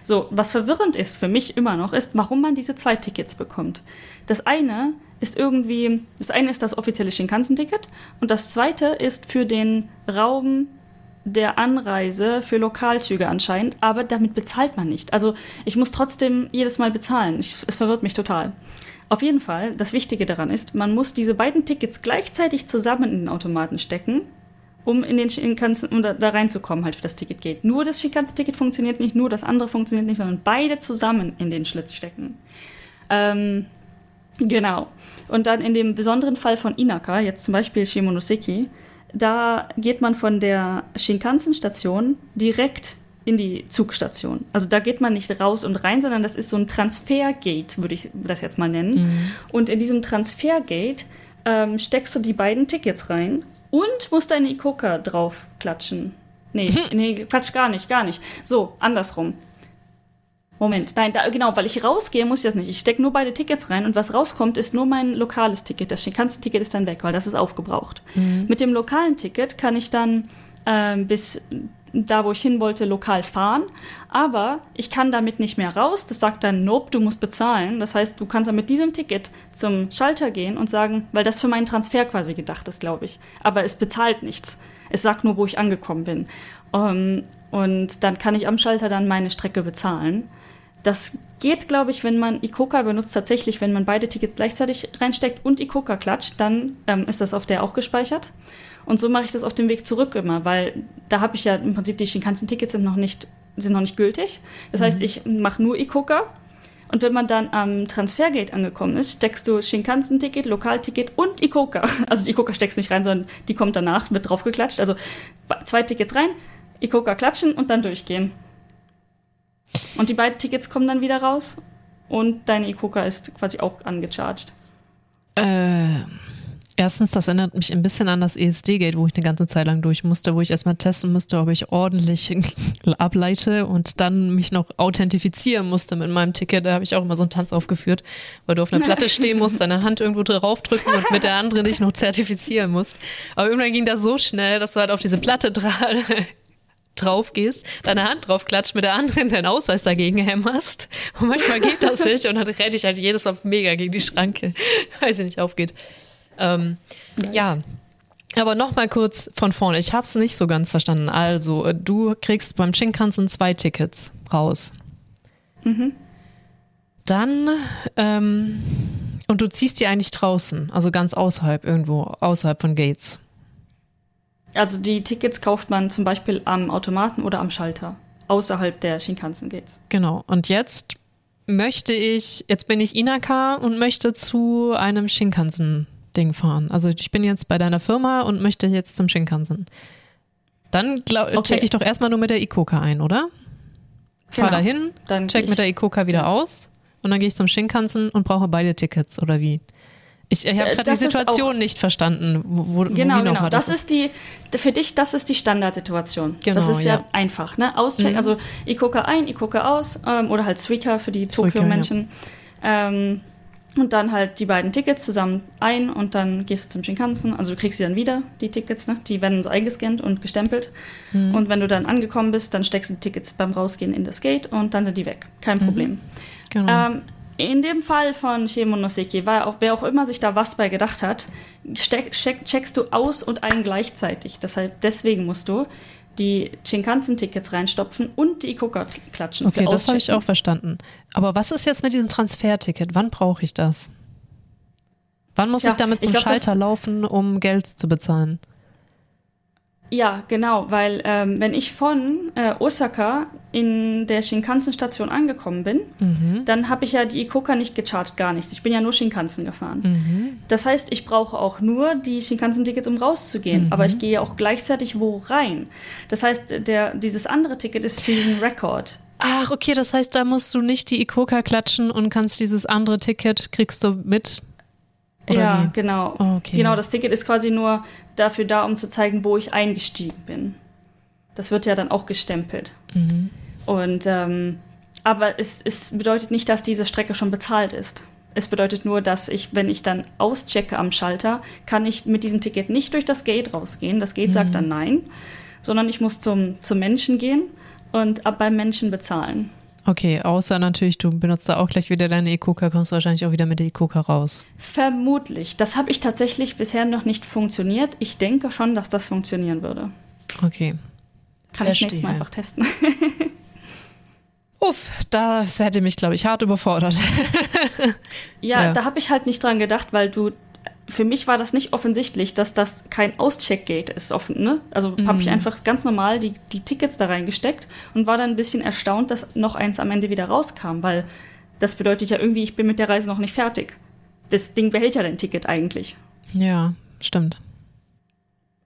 So, was verwirrend ist für mich immer noch, ist, warum man diese zwei Tickets bekommt. Das eine ist irgendwie, das eine ist das offizielle Shinkansen-Ticket und das zweite ist für den Raum der Anreise für Lokalzüge anscheinend, aber damit bezahlt man nicht. Also ich muss trotzdem jedes Mal bezahlen. Ich, es verwirrt mich total. Auf jeden Fall, das Wichtige daran ist, man muss diese beiden Tickets gleichzeitig zusammen in den Automaten stecken, um in den Shinkansen, um da, da reinzukommen, halt für das Ticket geht. Nur das Shinkansen-Ticket funktioniert nicht, nur das andere funktioniert nicht, sondern beide zusammen in den Schlitz stecken. Ähm, genau. Und dann in dem besonderen Fall von Inaka, jetzt zum Beispiel Shimonoseki, da geht man von der Shinkansen-Station direkt in die Zugstation. Also da geht man nicht raus und rein, sondern das ist so ein Transfergate, würde ich das jetzt mal nennen. Mhm. Und in diesem Transfergate ähm, steckst du die beiden Tickets rein und musst deine Ikoka drauf klatschen. Nee, mhm. nee, Quatsch, gar nicht, gar nicht. So, andersrum. Moment, nein, da, genau, weil ich rausgehe, muss ich das nicht. Ich stecke nur beide Tickets rein und was rauskommt, ist nur mein lokales Ticket. Das Shinkansen-Ticket ist dann weg, weil das ist aufgebraucht. Mhm. Mit dem lokalen Ticket kann ich dann ähm, bis da, wo ich hin wollte, lokal fahren. Aber ich kann damit nicht mehr raus. Das sagt dann, nope, du musst bezahlen. Das heißt, du kannst dann mit diesem Ticket zum Schalter gehen und sagen, weil das für meinen Transfer quasi gedacht ist, glaube ich. Aber es bezahlt nichts. Es sagt nur, wo ich angekommen bin. Um, ähm, und dann kann ich am Schalter dann meine Strecke bezahlen. Das geht, glaube ich, wenn man Ikoka benutzt, tatsächlich, wenn man beide Tickets gleichzeitig reinsteckt und Ikoka klatscht, dann ähm, ist das auf der auch gespeichert. Und so mache ich das auf dem Weg zurück immer, weil da habe ich ja im Prinzip die Shinkansen-Tickets sind noch nicht sind noch nicht gültig. Das mhm. heißt, ich mache nur Ikoka. Und wenn man dann am Transfergate angekommen ist, steckst du Shinkansen-Ticket, Lokalticket und Ikoka. Also die Ikoka steckst du nicht rein, sondern die kommt danach, wird draufgeklatscht. Also zwei Tickets rein, Ikoka klatschen und dann durchgehen. Und die beiden Tickets kommen dann wieder raus und deine Ikoka ist quasi auch angecharged. Äh, erstens, das erinnert mich ein bisschen an das ESD-Gate, wo ich eine ganze Zeit lang durch musste, wo ich erstmal testen musste, ob ich ordentlich ableite und dann mich noch authentifizieren musste mit meinem Ticket. Da habe ich auch immer so einen Tanz aufgeführt, weil du auf einer Platte stehen musst, deine Hand irgendwo draufdrücken und mit der anderen dich noch zertifizieren musst. Aber irgendwann ging das so schnell, dass du halt auf diese Platte drauf gehst, deine Hand drauf klatscht, mit der anderen deinen Ausweis dagegen hämmerst. Und manchmal geht das nicht und dann renne ich halt jedes Mal mega gegen die Schranke, weil sie nicht aufgeht. Ähm, nice. Ja. Aber nochmal kurz von vorne. Ich habe es nicht so ganz verstanden. Also, du kriegst beim Shinkansen zwei Tickets raus. Mhm. Dann, ähm, und du ziehst die eigentlich draußen, also ganz außerhalb, irgendwo, außerhalb von Gates. Also die Tickets kauft man zum Beispiel am Automaten oder am Schalter, außerhalb der Shinkansen-Gates. Genau. Und jetzt möchte ich, jetzt bin ich Inaka und möchte zu einem Shinkansen-Ding fahren. Also ich bin jetzt bei deiner Firma und möchte jetzt zum Shinkansen. Dann okay. check ich doch erstmal nur mit der Ikoka ein, oder? Fahr genau. dahin, dann check mit der Ikoka wieder aus und dann gehe ich zum Shinkansen und brauche beide Tickets, oder wie? Ich, ich habe äh, gerade die Situation nicht verstanden. Wo, genau, genau. Das, das ist die, für dich, das ist die Standardsituation. Genau, das ist ja, ja einfach, ne? Auschecken, mhm. also ich gucke ein, ich gucke aus, ähm, oder halt Suica für die Tokio-Menschen. Ja. Ähm, und dann halt die beiden Tickets zusammen ein und dann gehst du zum Shinkansen. Also du kriegst sie dann wieder, die Tickets, ne? Die werden so eingescannt und gestempelt. Mhm. Und wenn du dann angekommen bist, dann steckst du die Tickets beim Rausgehen in das Gate und dann sind die weg. Kein mhm. Problem. Genau. Ähm, in dem Fall von Shimonoseki, auch, wer auch immer sich da was bei gedacht hat, steck, check, checkst du aus und ein gleichzeitig. Deshalb, deswegen musst du die Shinkansen-Tickets reinstopfen und die Ikoka klatschen. Okay, das habe ich auch verstanden. Aber was ist jetzt mit diesem Transferticket? Wann brauche ich das? Wann muss ja, ich damit zum ich glaub, Schalter laufen, um Geld zu bezahlen? Ja, genau, weil ähm, wenn ich von äh, Osaka in der Shinkansen-Station angekommen bin, mhm. dann habe ich ja die Ikoka nicht gecharged, gar nichts. Ich bin ja nur Shinkansen gefahren. Mhm. Das heißt, ich brauche auch nur die Shinkansen-Tickets, um rauszugehen. Mhm. Aber ich gehe auch gleichzeitig wo rein. Das heißt, der, dieses andere Ticket ist für den Rekord. Ach, okay, das heißt, da musst du nicht die Ikoka klatschen und kannst dieses andere Ticket, kriegst du mit oder ja, wie? genau. Okay. Genau, das Ticket ist quasi nur dafür da, um zu zeigen, wo ich eingestiegen bin. Das wird ja dann auch gestempelt. Mhm. Und ähm, aber es, es bedeutet nicht, dass diese Strecke schon bezahlt ist. Es bedeutet nur, dass ich, wenn ich dann auschecke am Schalter, kann ich mit diesem Ticket nicht durch das Gate rausgehen. Das Gate mhm. sagt dann nein, sondern ich muss zum, zum Menschen gehen und ab beim Menschen bezahlen. Okay, außer natürlich, du benutzt da auch gleich wieder deine E-Coca, kommst du wahrscheinlich auch wieder mit der E-Coca raus. Vermutlich. Das habe ich tatsächlich bisher noch nicht funktioniert. Ich denke schon, dass das funktionieren würde. Okay. Kann ich nächstes Mal einfach testen. Uff, das hätte mich, glaube ich, hart überfordert. ja, ja, da habe ich halt nicht dran gedacht, weil du für mich war das nicht offensichtlich, dass das kein Auscheckgate ist. Offen, ne? Also mhm. habe ich einfach ganz normal die, die Tickets da reingesteckt und war dann ein bisschen erstaunt, dass noch eins am Ende wieder rauskam, weil das bedeutet ja irgendwie, ich bin mit der Reise noch nicht fertig. Das Ding behält ja dein Ticket eigentlich. Ja, stimmt.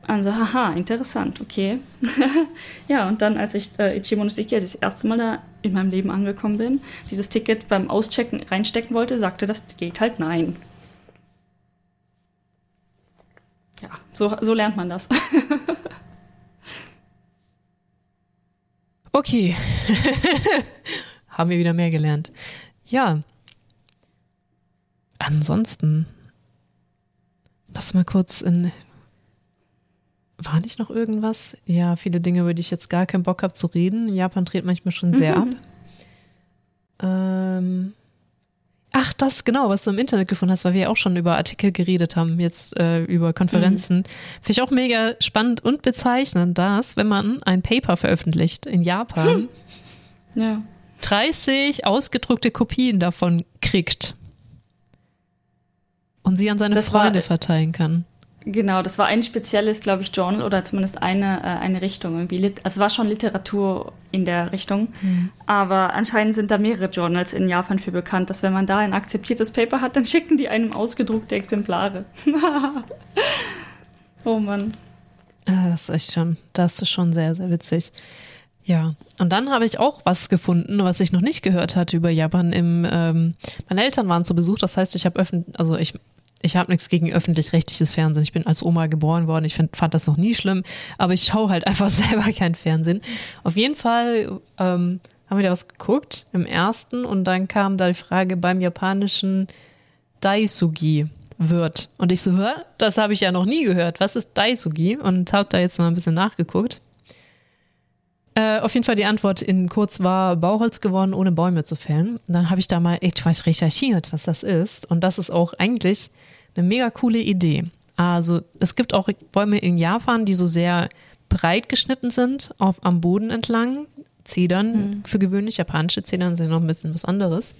Also, haha, interessant, okay. ja, und dann, als ich äh, Ichimonoseki das erste Mal da in meinem Leben angekommen bin, dieses Ticket beim Auschecken reinstecken wollte, sagte das Gate halt nein. Ja, so, so lernt man das. okay. Haben wir wieder mehr gelernt. Ja. Ansonsten, lass mal kurz in. War nicht noch irgendwas? Ja, viele Dinge, über die ich jetzt gar keinen Bock habe zu reden. Japan dreht manchmal schon sehr mhm. ab. Ähm, Ach, das genau, was du im Internet gefunden hast, weil wir ja auch schon über Artikel geredet haben, jetzt äh, über Konferenzen. Mhm. Finde ich auch mega spannend und bezeichnend, dass, wenn man ein Paper veröffentlicht in Japan, hm. ja. 30 ausgedruckte Kopien davon kriegt und sie an seine das Freunde war, verteilen kann. Genau, das war ein spezielles, glaube ich, Journal oder zumindest eine, äh, eine Richtung irgendwie. Also es war schon Literatur in der Richtung, mhm. aber anscheinend sind da mehrere Journals in Japan für bekannt, dass wenn man da ein akzeptiertes Paper hat, dann schicken die einem ausgedruckte Exemplare. oh Mann. Ah, das ist echt schon, das ist schon sehr, sehr witzig. Ja, und dann habe ich auch was gefunden, was ich noch nicht gehört hatte über Japan. Im, ähm, meine Eltern waren zu Besuch, das heißt, ich habe öffentlich, also ich ich habe nichts gegen öffentlich-rechtliches Fernsehen. Ich bin als Oma geboren worden. Ich find, fand das noch nie schlimm. Aber ich schaue halt einfach selber kein Fernsehen. Auf jeden Fall ähm, haben wir da was geguckt im ersten und dann kam da die Frage beim japanischen Daisugi wird. Und ich so, hör, das habe ich ja noch nie gehört. Was ist Daisugi? Und habe da jetzt mal ein bisschen nachgeguckt. Äh, auf jeden Fall die Antwort in kurz war Bauholz geworden, ohne Bäume zu fällen. Und dann habe ich da mal etwas recherchiert, was das ist. Und das ist auch eigentlich eine mega coole Idee. Also es gibt auch Bäume in Japan, die so sehr breit geschnitten sind, auf, am Boden entlang. Zedern mhm. für gewöhnlich, japanische Zedern sind noch ein bisschen was anderes.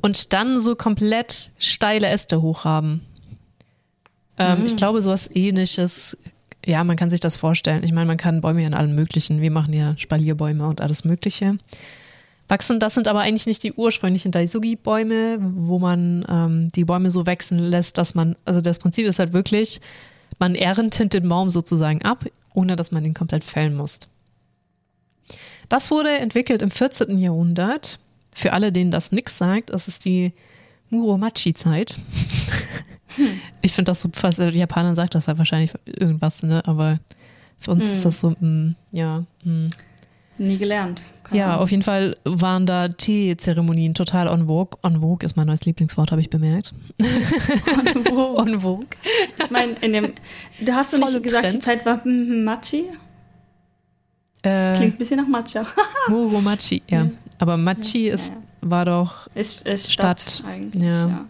Und dann so komplett steile Äste hochhaben. Ähm, mhm. Ich glaube, sowas ähnliches ja, man kann sich das vorstellen. Ich meine, man kann Bäume ja in allem Möglichen. Wir machen ja Spalierbäume und alles Mögliche. Wachsen, das sind aber eigentlich nicht die ursprünglichen Daisugi-Bäume, wo man ähm, die Bäume so wachsen lässt, dass man, also das Prinzip ist halt wirklich, man erntet den Baum sozusagen ab, ohne dass man ihn komplett fällen muss. Das wurde entwickelt im 14. Jahrhundert. Für alle, denen das nichts sagt, das ist die Muromachi-Zeit. Hm. Ich finde das so, fast, die Japaner sagt das halt wahrscheinlich irgendwas, ne? Aber für uns hm. ist das so, mh, hm, ja. Mh. Hm. Nie gelernt. Keine ja, Ahnung. auf jeden Fall waren da Teezeremonien total on vogue. On vogue ist mein neues Lieblingswort, habe ich bemerkt. On vogue. on vogue. Ich meine, in dem, du hast du nicht gesagt, Trend. die Zeit war Machi? Äh, Klingt ein bisschen nach Matcha. Muromachi, ja. Aber Machi ja, ist, ja. war doch ist, ist Stadt, Stadt eigentlich, ja. ja.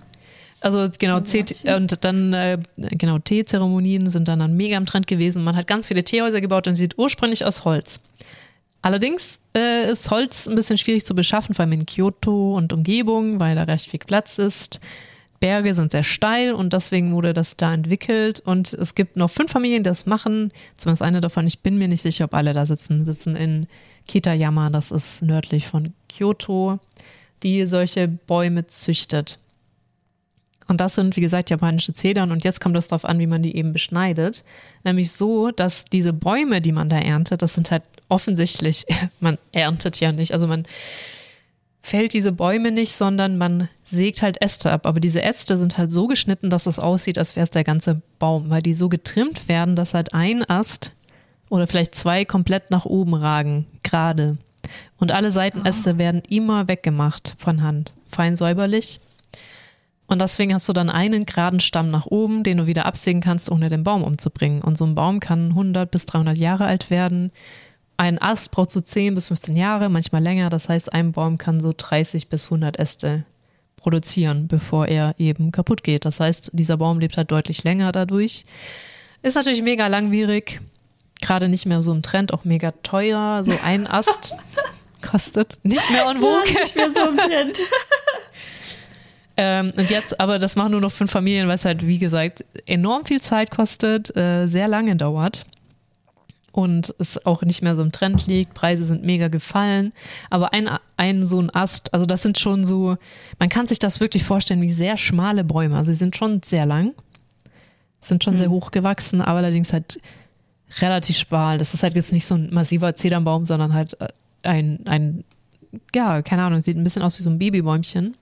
Also genau, Tee, und dann, äh, genau, Teezeremonien sind dann, dann mega im Trend gewesen. Man hat ganz viele Teehäuser gebaut und sieht ursprünglich aus Holz. Allerdings äh, ist Holz ein bisschen schwierig zu beschaffen, vor allem in Kyoto und Umgebung, weil da recht viel Platz ist. Berge sind sehr steil und deswegen wurde das da entwickelt. Und es gibt noch fünf Familien, die das machen. Zumindest eine davon, ich bin mir nicht sicher, ob alle da sitzen, sitzen in Kitayama, das ist nördlich von Kyoto, die solche Bäume züchtet. Und das sind, wie gesagt, japanische Zedern. Und jetzt kommt es darauf an, wie man die eben beschneidet. Nämlich so, dass diese Bäume, die man da erntet, das sind halt offensichtlich, man erntet ja nicht. Also man fällt diese Bäume nicht, sondern man sägt halt Äste ab. Aber diese Äste sind halt so geschnitten, dass es aussieht, als wäre es der ganze Baum, weil die so getrimmt werden, dass halt ein Ast oder vielleicht zwei komplett nach oben ragen, gerade. Und alle Seitenäste werden immer weggemacht von Hand, fein säuberlich. Und deswegen hast du dann einen geraden Stamm nach oben, den du wieder absägen kannst, ohne den Baum umzubringen. Und so ein Baum kann 100 bis 300 Jahre alt werden. Ein Ast braucht so 10 bis 15 Jahre, manchmal länger. Das heißt, ein Baum kann so 30 bis 100 Äste produzieren, bevor er eben kaputt geht. Das heißt, dieser Baum lebt halt deutlich länger dadurch. Ist natürlich mega langwierig. gerade nicht mehr so im Trend, auch mega teuer. So ein Ast kostet nicht mehr on vogue. Ja, nicht mehr so im Trend. ähm, und jetzt, aber das machen nur noch fünf Familien, weil es halt, wie gesagt, enorm viel Zeit kostet, äh, sehr lange dauert und es auch nicht mehr so im Trend liegt. Preise sind mega gefallen. Aber ein, ein so ein Ast, also das sind schon so, man kann sich das wirklich vorstellen wie sehr schmale Bäume. Also sie sind schon sehr lang, sind schon mhm. sehr hoch gewachsen, aber allerdings halt relativ schmal. Das ist halt jetzt nicht so ein massiver Zedernbaum, sondern halt äh, ein, ein, ja, keine Ahnung, sieht ein bisschen aus wie so ein Babybäumchen.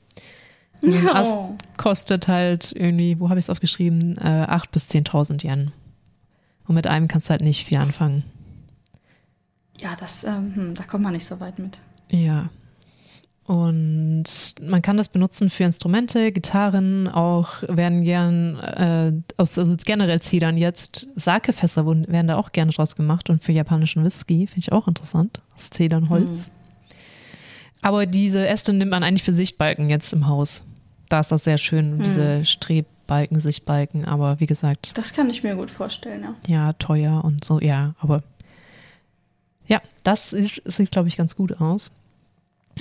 So ein Ast kostet halt irgendwie, wo habe ich es aufgeschrieben, äh, 8.000 bis 10.000 Yen. Und mit einem kannst du halt nicht viel anfangen. Ja, das, ähm, hm, da kommt man nicht so weit mit. Ja. Und man kann das benutzen für Instrumente, Gitarren, auch werden gern äh, aus also generell Zedern jetzt Sakefässer werden da auch gerne draus gemacht und für japanischen Whisky finde ich auch interessant aus Zedernholz. Hm. Aber diese Äste nimmt man eigentlich für Sichtbalken jetzt im Haus. Da ist das sehr schön, hm. diese Streb Balken, Sichtbalken, aber wie gesagt. Das kann ich mir gut vorstellen, ja. Ja, teuer und so, ja, aber ja, das sieht, sieht glaube ich, ganz gut aus.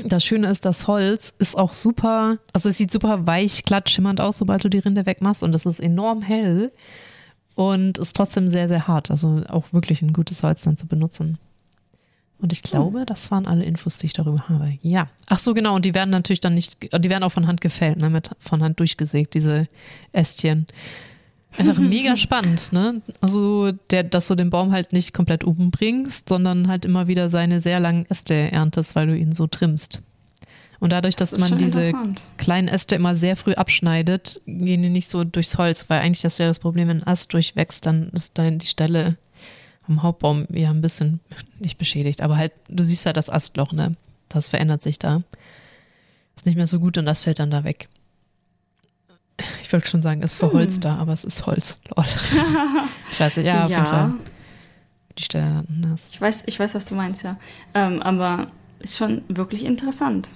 Das Schöne ist, das Holz ist auch super, also es sieht super weich, glatt, schimmernd aus, sobald du die Rinde wegmachst und es ist enorm hell und ist trotzdem sehr, sehr hart. Also auch wirklich ein gutes Holz dann zu benutzen. Und ich glaube, hm. das waren alle Infos, die ich darüber habe. Ja. Ach so, genau. Und die werden natürlich dann nicht, die werden auch von Hand gefällt, ne, mit von Hand durchgesägt, diese Ästchen. Einfach mega spannend, ne? Also, der, dass du den Baum halt nicht komplett umbringst, sondern halt immer wieder seine sehr langen Äste erntest, weil du ihn so trimmst. Und dadurch, das dass man diese kleinen Äste immer sehr früh abschneidet, gehen die nicht so durchs Holz, weil eigentlich hast du ja das Problem, wenn ein Ast durchwächst, dann ist dann die Stelle am Hauptbaum ja ein bisschen nicht beschädigt, aber halt, du siehst halt das Astloch, ne? Das verändert sich da. Ist nicht mehr so gut und das fällt dann da weg. Ich wollte schon sagen, es ist verholzt hm. da, aber es ist Holz. Lol. ich weiß nicht, ja, auf ja. jeden Fall. Die Stelle anders. Ich weiß, ich weiß, was du meinst, ja. Ähm, aber ist schon wirklich interessant.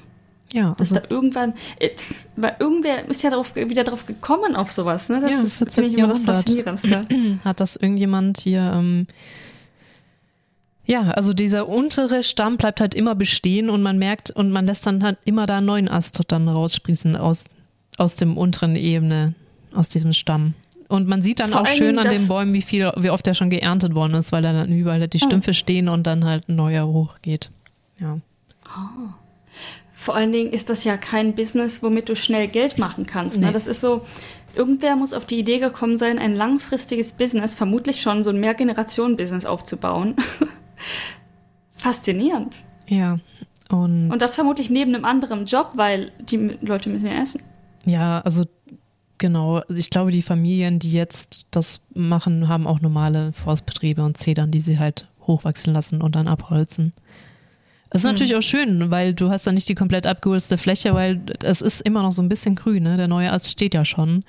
Ja. Dass also, da irgendwann, äh, weil irgendwer ist ja darauf, wieder drauf gekommen auf sowas, ne? Das ja, ist, finde ich, immer das Faszinierendste. Hat das irgendjemand hier, ähm, ja, also dieser untere Stamm bleibt halt immer bestehen und man merkt und man lässt dann halt immer da einen neuen Ast dann raussprießen aus, aus dem unteren Ebene, aus diesem Stamm. Und man sieht dann Vor auch schön an den Bäumen, wie viel, wie oft der schon geerntet worden ist, weil da dann überall die Stümpfe oh. stehen und dann halt ein neuer hochgeht. Ja. Oh. Vor allen Dingen ist das ja kein Business, womit du schnell Geld machen kannst. Ne? Nee. Das ist so, irgendwer muss auf die Idee gekommen sein, ein langfristiges Business, vermutlich schon so ein Mehrgenerationen-Business aufzubauen. Faszinierend. Ja. Und, und das vermutlich neben einem anderen Job, weil die Leute müssen ja essen. Ja, also genau. Also ich glaube, die Familien, die jetzt das machen, haben auch normale Forstbetriebe und Zedern, die sie halt hochwachsen lassen und dann abholzen. Das ist mhm. natürlich auch schön, weil du hast dann nicht die komplett abgeholzte Fläche, weil es ist immer noch so ein bisschen grün, ne? Der neue Ast steht ja schon.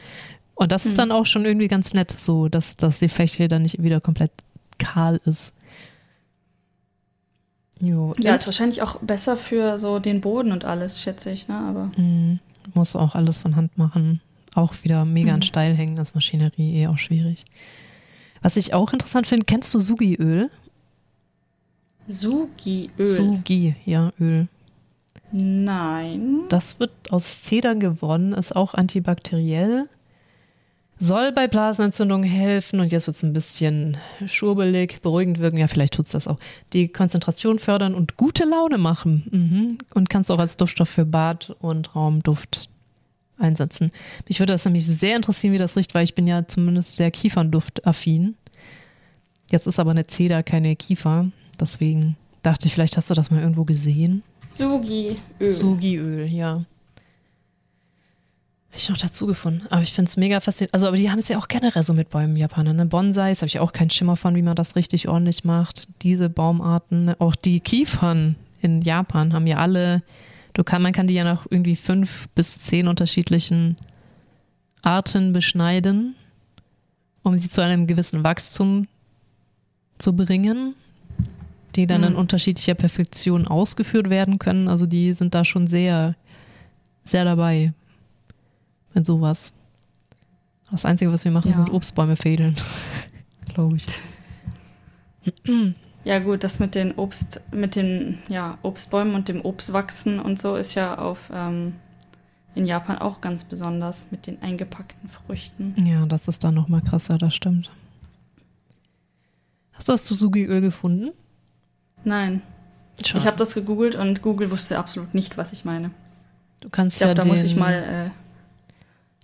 Und das mhm. ist dann auch schon irgendwie ganz nett, so, dass, dass die Fläche dann nicht wieder komplett kahl ist. Jo. Ja, ist wahrscheinlich auch besser für so den Boden und alles, schätze ich, ne? Aber. Mhm. Muss auch alles von Hand machen. Auch wieder mega an mhm. steil hängen, das Maschinerie eh auch schwierig. Was ich auch interessant finde, kennst du Sugi-Öl? Sugi-Öl. Sugi, ja, Öl. Nein. Das wird aus Zedern gewonnen, ist auch antibakteriell. Soll bei Blasenentzündungen helfen und jetzt wird es ein bisschen schurbelig, beruhigend wirken. Ja, vielleicht tut es das auch. Die Konzentration fördern und gute Laune machen. Mhm. Und kannst auch als Duftstoff für Bad und Raumduft einsetzen. Mich würde das nämlich sehr interessieren, wie das riecht, weil ich bin ja zumindest sehr Kiefernduftaffin. Jetzt ist aber eine Zeder keine Kiefer. Deswegen dachte ich, vielleicht hast du das mal irgendwo gesehen. Sugi-Öl. Sugi-Öl, ja. Habe ich noch dazu gefunden. Aber ich finde es mega faszinierend. Also, aber die haben es ja auch generell so mit Bäumen Japaner. Ne? Bonsais habe ich auch keinen Schimmer von, wie man das richtig ordentlich macht. Diese Baumarten, auch die Kiefern in Japan haben ja alle, du kann, man kann die ja nach irgendwie fünf bis zehn unterschiedlichen Arten beschneiden, um sie zu einem gewissen Wachstum zu bringen die dann in mhm. unterschiedlicher Perfektion ausgeführt werden können. Also die sind da schon sehr, sehr dabei mit sowas. Das Einzige, was wir machen, ja. sind Obstbäume fädeln, glaube ich. Ja, gut, das mit den Obst, mit den ja, Obstbäumen und dem Obstwachsen und so ist ja auf ähm, in Japan auch ganz besonders mit den eingepackten Früchten. Ja, das ist dann nochmal krasser, das stimmt. Hast du das Suzuki-Öl gefunden? Nein. Schade. Ich habe das gegoogelt und Google wusste absolut nicht, was ich meine. Du kannst ich glaub, ja da den muss ich mal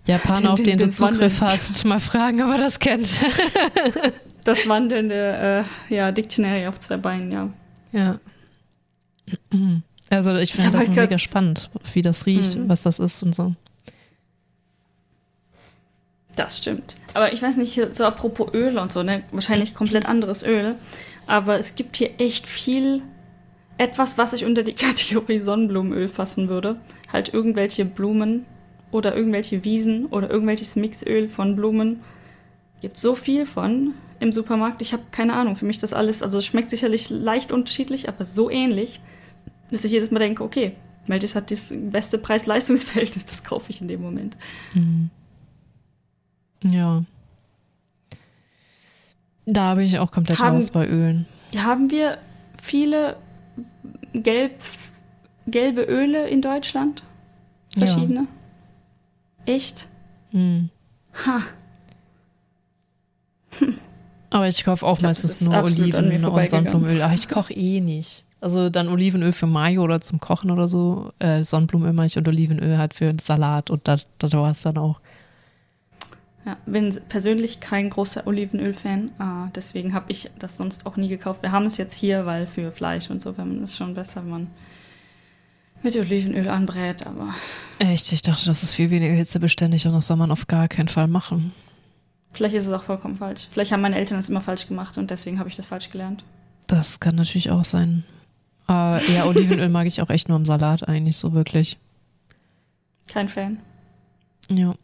äh, Japaner, auf den, den du Zugriff hast, mal fragen, ob er das kennt. das wandelnde äh, ja, Dictionary auf zwei Beinen, ja. Ja. Also ich finde das halt mega spannend, wie das riecht, mhm. was das ist und so. Das stimmt. Aber ich weiß nicht, so apropos Öl und so, ne? Wahrscheinlich komplett anderes Öl. Aber es gibt hier echt viel etwas, was ich unter die Kategorie Sonnenblumenöl fassen würde. Halt irgendwelche Blumen oder irgendwelche Wiesen oder irgendwelches Mixöl von Blumen. Gibt so viel von im Supermarkt. Ich habe keine Ahnung. Für mich das alles, also es schmeckt sicherlich leicht unterschiedlich, aber so ähnlich, dass ich jedes Mal denke, okay, Meldis hat das beste Preis-Leistungsverhältnis, das kaufe ich in dem Moment. Mhm. Ja. Da bin ich auch komplett haben, raus bei Ölen. Haben wir viele gelb, gelbe Öle in Deutschland? Verschiedene? Ja. Echt? Hm. Ha. Hm. Aber ich kaufe auch ich meistens nur Oliven und Sonnenblumenöl. Ach, ich koche eh nicht. Also dann Olivenöl für Mayo oder zum Kochen oder so. Äh, Sonnenblumenöl mache ich und Olivenöl halt für Salat und da, da war es dann auch. Ja, bin persönlich kein großer Olivenöl-Fan, ah, deswegen habe ich das sonst auch nie gekauft. Wir haben es jetzt hier, weil für Fleisch und so, wenn man ist schon besser, wenn man mit Olivenöl anbrät, aber. Echt? Ich dachte, das ist viel weniger hitzebeständig und das soll man auf gar keinen Fall machen. Vielleicht ist es auch vollkommen falsch. Vielleicht haben meine Eltern das immer falsch gemacht und deswegen habe ich das falsch gelernt. Das kann natürlich auch sein. Aber ja, Olivenöl mag ich auch echt nur im Salat eigentlich so wirklich. Kein Fan. Ja.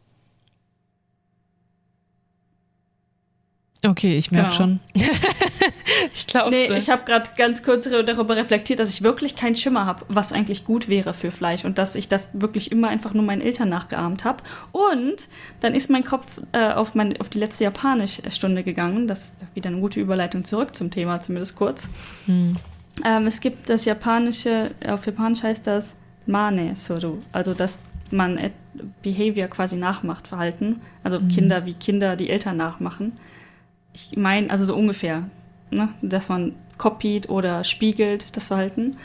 Okay, ich merke genau. schon. ich glaube. Nee, ich habe gerade ganz kurz darüber reflektiert, dass ich wirklich keinen Schimmer habe, was eigentlich gut wäre für Fleisch und dass ich das wirklich immer einfach nur meinen Eltern nachgeahmt habe. Und dann ist mein Kopf äh, auf, mein, auf die letzte Japanisch-Stunde gegangen. Das ist wieder eine gute Überleitung zurück zum Thema, zumindest kurz. Hm. Ähm, es gibt das japanische, auf Japanisch heißt das Mane Suru, also dass man Behavior quasi nachmacht, Verhalten. Also hm. Kinder wie Kinder die Eltern nachmachen ich meine, also so ungefähr, ne? dass man kopiert oder spiegelt das Verhalten.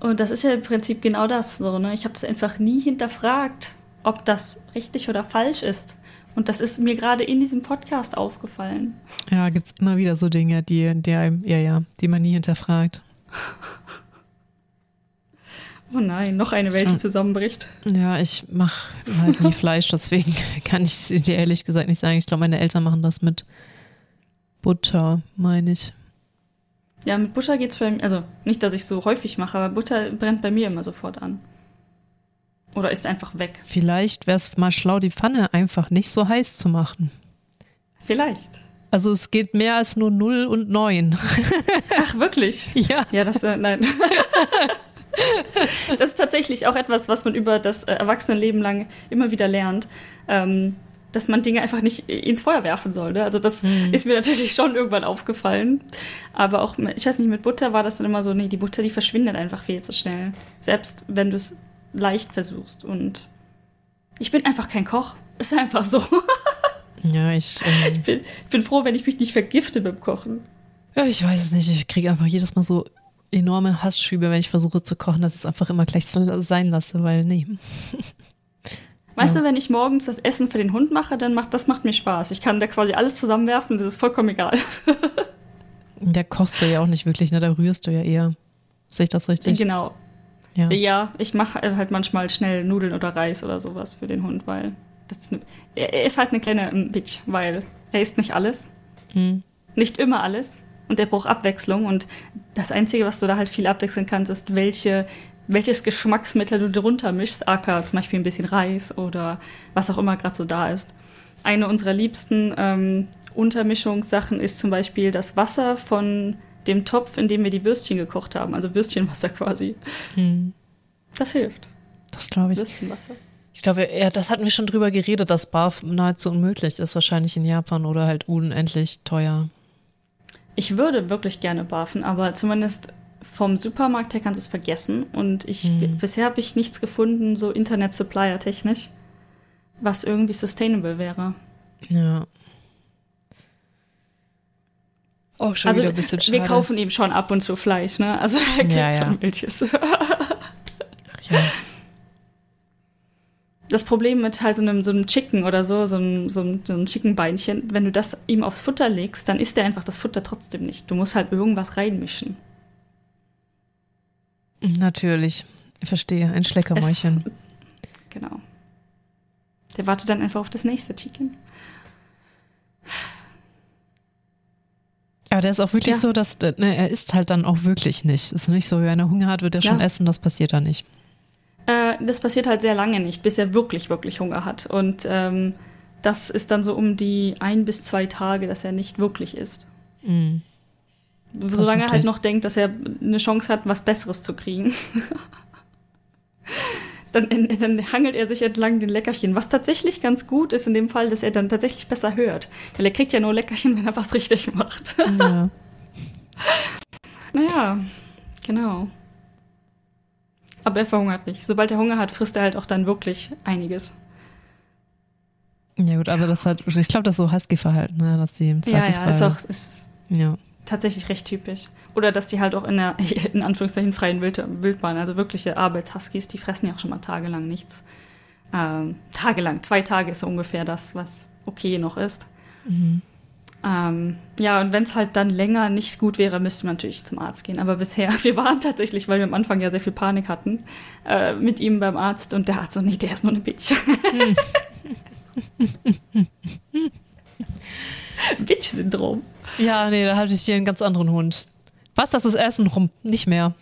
Und das ist ja im Prinzip genau das. So, ne? Ich habe das einfach nie hinterfragt, ob das richtig oder falsch ist. Und das ist mir gerade in diesem Podcast aufgefallen. Ja, gibt es immer wieder so Dinge, die, die, ja, ja, die man nie hinterfragt. Oh nein, noch eine Welt, die zusammenbricht. Ja, ich mache halt nie Fleisch, deswegen kann ich es dir ehrlich gesagt nicht sagen. Ich glaube, meine Eltern machen das mit Butter, meine ich. Ja, mit Butter geht es bei mir, also nicht, dass ich so häufig mache, aber Butter brennt bei mir immer sofort an. Oder ist einfach weg. Vielleicht wäre es mal schlau, die Pfanne einfach nicht so heiß zu machen. Vielleicht. Also es geht mehr als nur 0 und 9. Ach, wirklich? Ja. Ja, das, äh, nein. das ist tatsächlich auch etwas, was man über das äh, Erwachsenenleben lang immer wieder lernt. Ähm, dass man Dinge einfach nicht ins Feuer werfen soll. Ne? Also das mhm. ist mir natürlich schon irgendwann aufgefallen. Aber auch, ich weiß nicht, mit Butter war das dann immer so, nee, die Butter, die verschwindet einfach viel zu schnell. Selbst wenn du es leicht versuchst. Und ich bin einfach kein Koch. Ist einfach so. ja, ich, ähm, ich, bin, ich bin froh, wenn ich mich nicht vergifte beim Kochen. Ja, ich weiß es nicht. Ich kriege einfach jedes Mal so enorme Hassschübe, wenn ich versuche zu kochen, dass ich es einfach immer gleich sein lasse, weil nee. Weißt ja. du, wenn ich morgens das Essen für den Hund mache, dann macht das macht mir Spaß. Ich kann da quasi alles zusammenwerfen, das ist vollkommen egal. Der kochst du ja auch nicht wirklich, ne? Da rührst du ja eher. Sehe ich das richtig? Genau. Ja, ja ich mache halt manchmal schnell Nudeln oder Reis oder sowas für den Hund, weil ist ne, er ist halt eine kleine Bitch, weil er isst nicht alles. Mhm. Nicht immer alles. Und er braucht Abwechslung. Und das Einzige, was du da halt viel abwechseln kannst, ist, welche welches Geschmacksmittel du drunter mischst, aka zum Beispiel ein bisschen Reis oder was auch immer gerade so da ist. Eine unserer liebsten ähm, Untermischungssachen ist zum Beispiel das Wasser von dem Topf, in dem wir die Würstchen gekocht haben, also Würstchenwasser quasi. Hm. Das hilft. Das glaube ich. Würstchenwasser. Ich glaube, ja, das hatten wir schon drüber geredet, dass Barf nahezu unmöglich ist, wahrscheinlich in Japan oder halt unendlich teuer. Ich würde wirklich gerne barfen, aber zumindest vom Supermarkt her kannst du es vergessen. Und ich Hm. bisher habe ich nichts gefunden, so Internet-Supplier-technisch, was irgendwie sustainable wäre. Ja. Auch schon also wieder ein bisschen schade. wir kaufen ihm schon ab und zu Fleisch, ne? Also er kriegt Ja, ja. schon Milches. Ja. Das Problem mit halt so einem, so einem Chicken oder so, so einem, so einem, so einem Chickenbeinchen, wenn du das ihm aufs Futter legst, dann isst er einfach das Futter trotzdem nicht. Du musst halt irgendwas reinmischen. Natürlich. Ich verstehe. Ein Schleckermäulchen. Es- Genau. Der wartet dann einfach auf das nächste Chicken. Aber der ist auch wirklich Ja. so, dass ne, er isst halt dann auch wirklich nicht. Ist nicht so, wenn er Hunger hat, wird er schon Ja. essen, das passiert dann nicht. Äh, das passiert halt sehr lange nicht, bis er wirklich, wirklich Hunger hat. Und ähm, das ist dann so um die ein bis zwei Tage, dass er nicht wirklich isst. Mhm. Solange er halt noch denkt, dass er eine Chance hat, was Besseres zu kriegen. dann, dann hangelt er sich entlang den Leckerchen, was tatsächlich ganz gut ist in dem Fall, dass er dann tatsächlich besser hört. Weil er kriegt ja nur Leckerchen, wenn er was richtig macht. Ja. naja, genau. Aber er verhungert nicht. Sobald er Hunger hat, frisst er halt auch dann wirklich einiges. ja, gut, aber das hat, ich glaube, das ist so Husky-Verhalten, ne, dass die im Ja, ja, Zweifelsfall. ist auch ist ja. Tatsächlich recht typisch. Oder dass die halt auch in der, in Anführungszeichen, freien Wild Wildbahn, also wirkliche Arbeitshuskies, die fressen ja auch schon mal tagelang nichts. Ähm, tagelang, zwei Tage ist so ungefähr das, was okay noch ist. Mhm. Ähm, ja, und wenn es halt dann länger nicht gut wäre, müsste man natürlich zum Arzt gehen. Aber bisher, wir waren tatsächlich, weil wir am Anfang ja sehr viel Panik hatten, äh, mit ihm beim Arzt und der Arzt so, nee, der ist nur eine Bitch. Bitch-Syndrom. Ja, nee, da hatte ich hier einen ganz anderen Hund. Was, das ist Essen rum? Nicht mehr.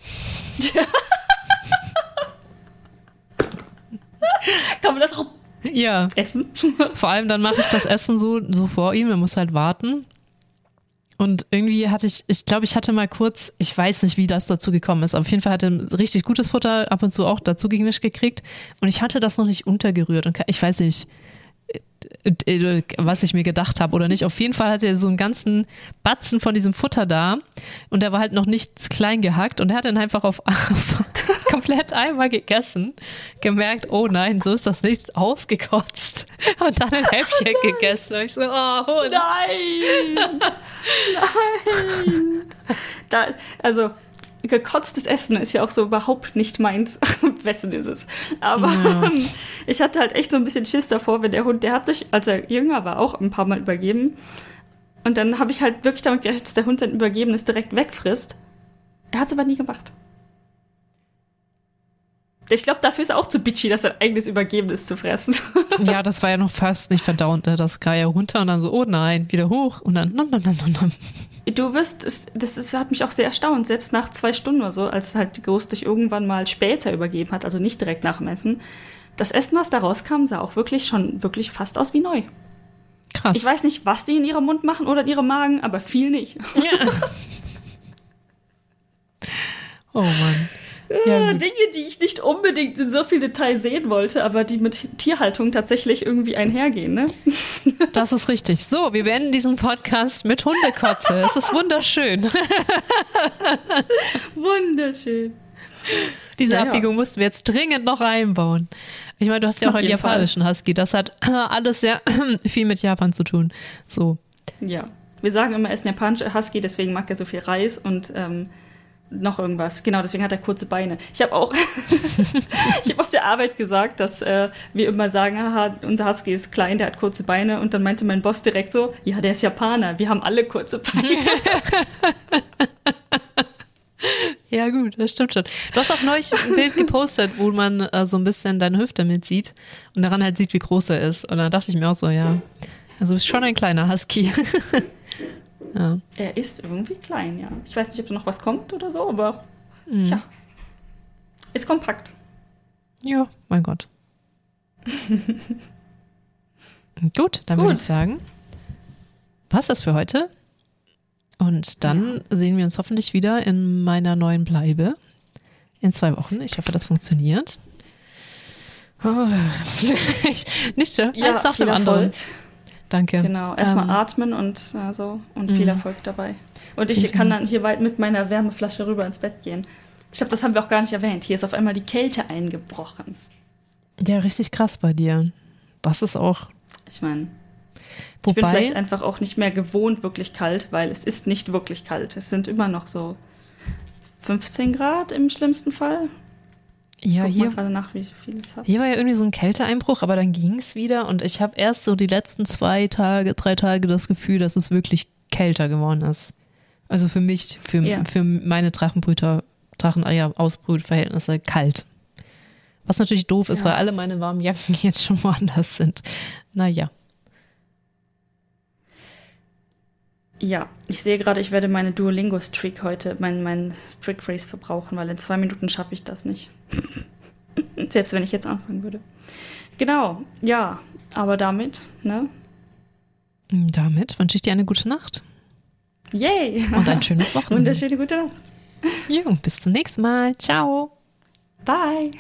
Kann man das auch Ja. essen? Vor allem dann mache ich das Essen so, so vor ihm, er muss halt warten. Und irgendwie hatte ich, ich glaube, ich hatte mal kurz, ich weiß nicht, wie das dazu gekommen ist, aber auf jeden Fall hatte er richtig gutes Futter ab und zu auch dazu gemischt gekriegt. Und ich hatte das noch nicht untergerührt. Und ich weiß nicht, was ich mir gedacht habe oder nicht. Auf jeden Fall hatte er so einen ganzen Batzen von diesem Futter da und der war halt noch nicht klein gehackt und er hat dann einfach auf, auf komplett einmal gegessen, gemerkt, oh nein, so ist das nicht ausgekotzt und dann ein Häppchen gegessen. Und ich so, oh Hund. Nein! Nein! Da, also, gekotztes Essen ist ja auch so überhaupt nicht meins. Wessen ist es? Aber Ja. ich hatte halt echt so ein bisschen Schiss davor, wenn der Hund, der hat sich, als er jünger war, auch ein paar Mal übergeben. Und dann habe ich halt wirklich damit gerechnet, dass der Hund sein Übergebenes direkt wegfrisst. Er hat es aber nie gemacht. Ich glaube, dafür ist er auch zu bitchy, das sein eigenes Übergebenes zu fressen. Ja, das war ja noch fast nicht verdaunt. Ne? Das kam ja runter und dann so, oh nein, wieder hoch und dann nom, nom, nom, nom, nom. Du wirst, das ist, hat mich auch sehr erstaunt, selbst nach zwei Stunden oder so, als halt die Groß dich irgendwann mal später übergeben hat, also nicht direkt nach dem Essen. Das Essen, was da rauskam, sah auch wirklich schon wirklich fast aus wie neu. Krass. Ich weiß nicht, was die in ihrem Mund machen oder in ihrem Magen, aber viel nicht. Ja. Oh Mann. Ja, gut. Dinge, die ich nicht unbedingt in so viel Detail sehen wollte, aber die mit Tierhaltung tatsächlich irgendwie einhergehen, ne? Das ist richtig. So, wir beenden diesen Podcast mit Hundekotze. Es ist wunderschön. Wunderschön. Diese Ja, ja. Abbiegung mussten wir jetzt dringend noch einbauen. Ich meine, du hast ja auch Auf einen jeden Fall. japanischen Husky. Das hat alles sehr viel mit Japan zu tun. So. Ja. Wir sagen immer, er ist ein japanischer Husky, deswegen mag er so viel Reis und ähm, noch irgendwas. Genau, deswegen hat er kurze Beine. Ich habe auch, ich habe auf der Arbeit gesagt, dass äh, wir immer sagen, haha, unser Husky ist klein, der hat kurze Beine. Und dann meinte mein Boss direkt so, ja, der ist Japaner, wir haben alle kurze Beine. Ja, gut, das stimmt schon. Du hast auch neulich ein Bild gepostet, wo man äh, so ein bisschen deine Hüfte mit sieht und daran halt sieht, wie groß er ist. Und dann dachte ich mir auch so, ja, also ist schon ein kleiner Husky. ja. er ist irgendwie klein, ja. Ich weiß nicht, ob da noch was kommt oder so, aber Mhm. tja. Ist kompakt. ja, mein Gott. Gut, dann Gut. würde ich sagen, passt das für heute. Und dann sehen wir uns hoffentlich wieder in meiner neuen Bleibe in zwei Wochen. Ich hoffe, das funktioniert. Oh, ich, nicht so, eins nach dem anderen. Erfolg. Danke. Genau, erstmal Ähm, atmen und äh, so und viel Mhm. Erfolg dabei. Und ich kann dann hier weit mit meiner Wärmeflasche rüber ins Bett gehen. Ich glaube, das haben wir auch gar nicht erwähnt. Hier ist auf einmal die Kälte eingebrochen. Ja, richtig krass bei dir. Das ist auch. Ich meine, ich bin vielleicht einfach auch nicht mehr gewohnt wirklich kalt, weil es ist nicht wirklich kalt. Es sind immer noch so 15 Grad im schlimmsten Fall. Ja, Guck hier, gerade nach, wie viel es hat. hier war ja irgendwie so ein Kälteeinbruch, aber dann ging es wieder und ich habe erst so die letzten zwei Tage, drei Tage das Gefühl, dass es wirklich kälter geworden ist. Also für mich, für, Ja. für meine Drachenbrüter, Dracheneier-Ausbrutverhältnisse kalt. Was natürlich doof ist, Ja. weil alle meine warmen Jacken jetzt schon woanders sind. Naja. Ja, ich sehe gerade, ich werde meine Duolingo-Streak heute, mein, mein Streak-Phrase verbrauchen, weil in zwei Minuten schaffe ich das nicht. Selbst wenn ich jetzt anfangen würde. Genau, ja, aber damit, ne? Damit wünsche ich dir eine gute Nacht Yay! und ein schönes Wochenende. Wunderschöne gute Nacht. Jo, bis zum nächsten Mal. Ciao. Bye!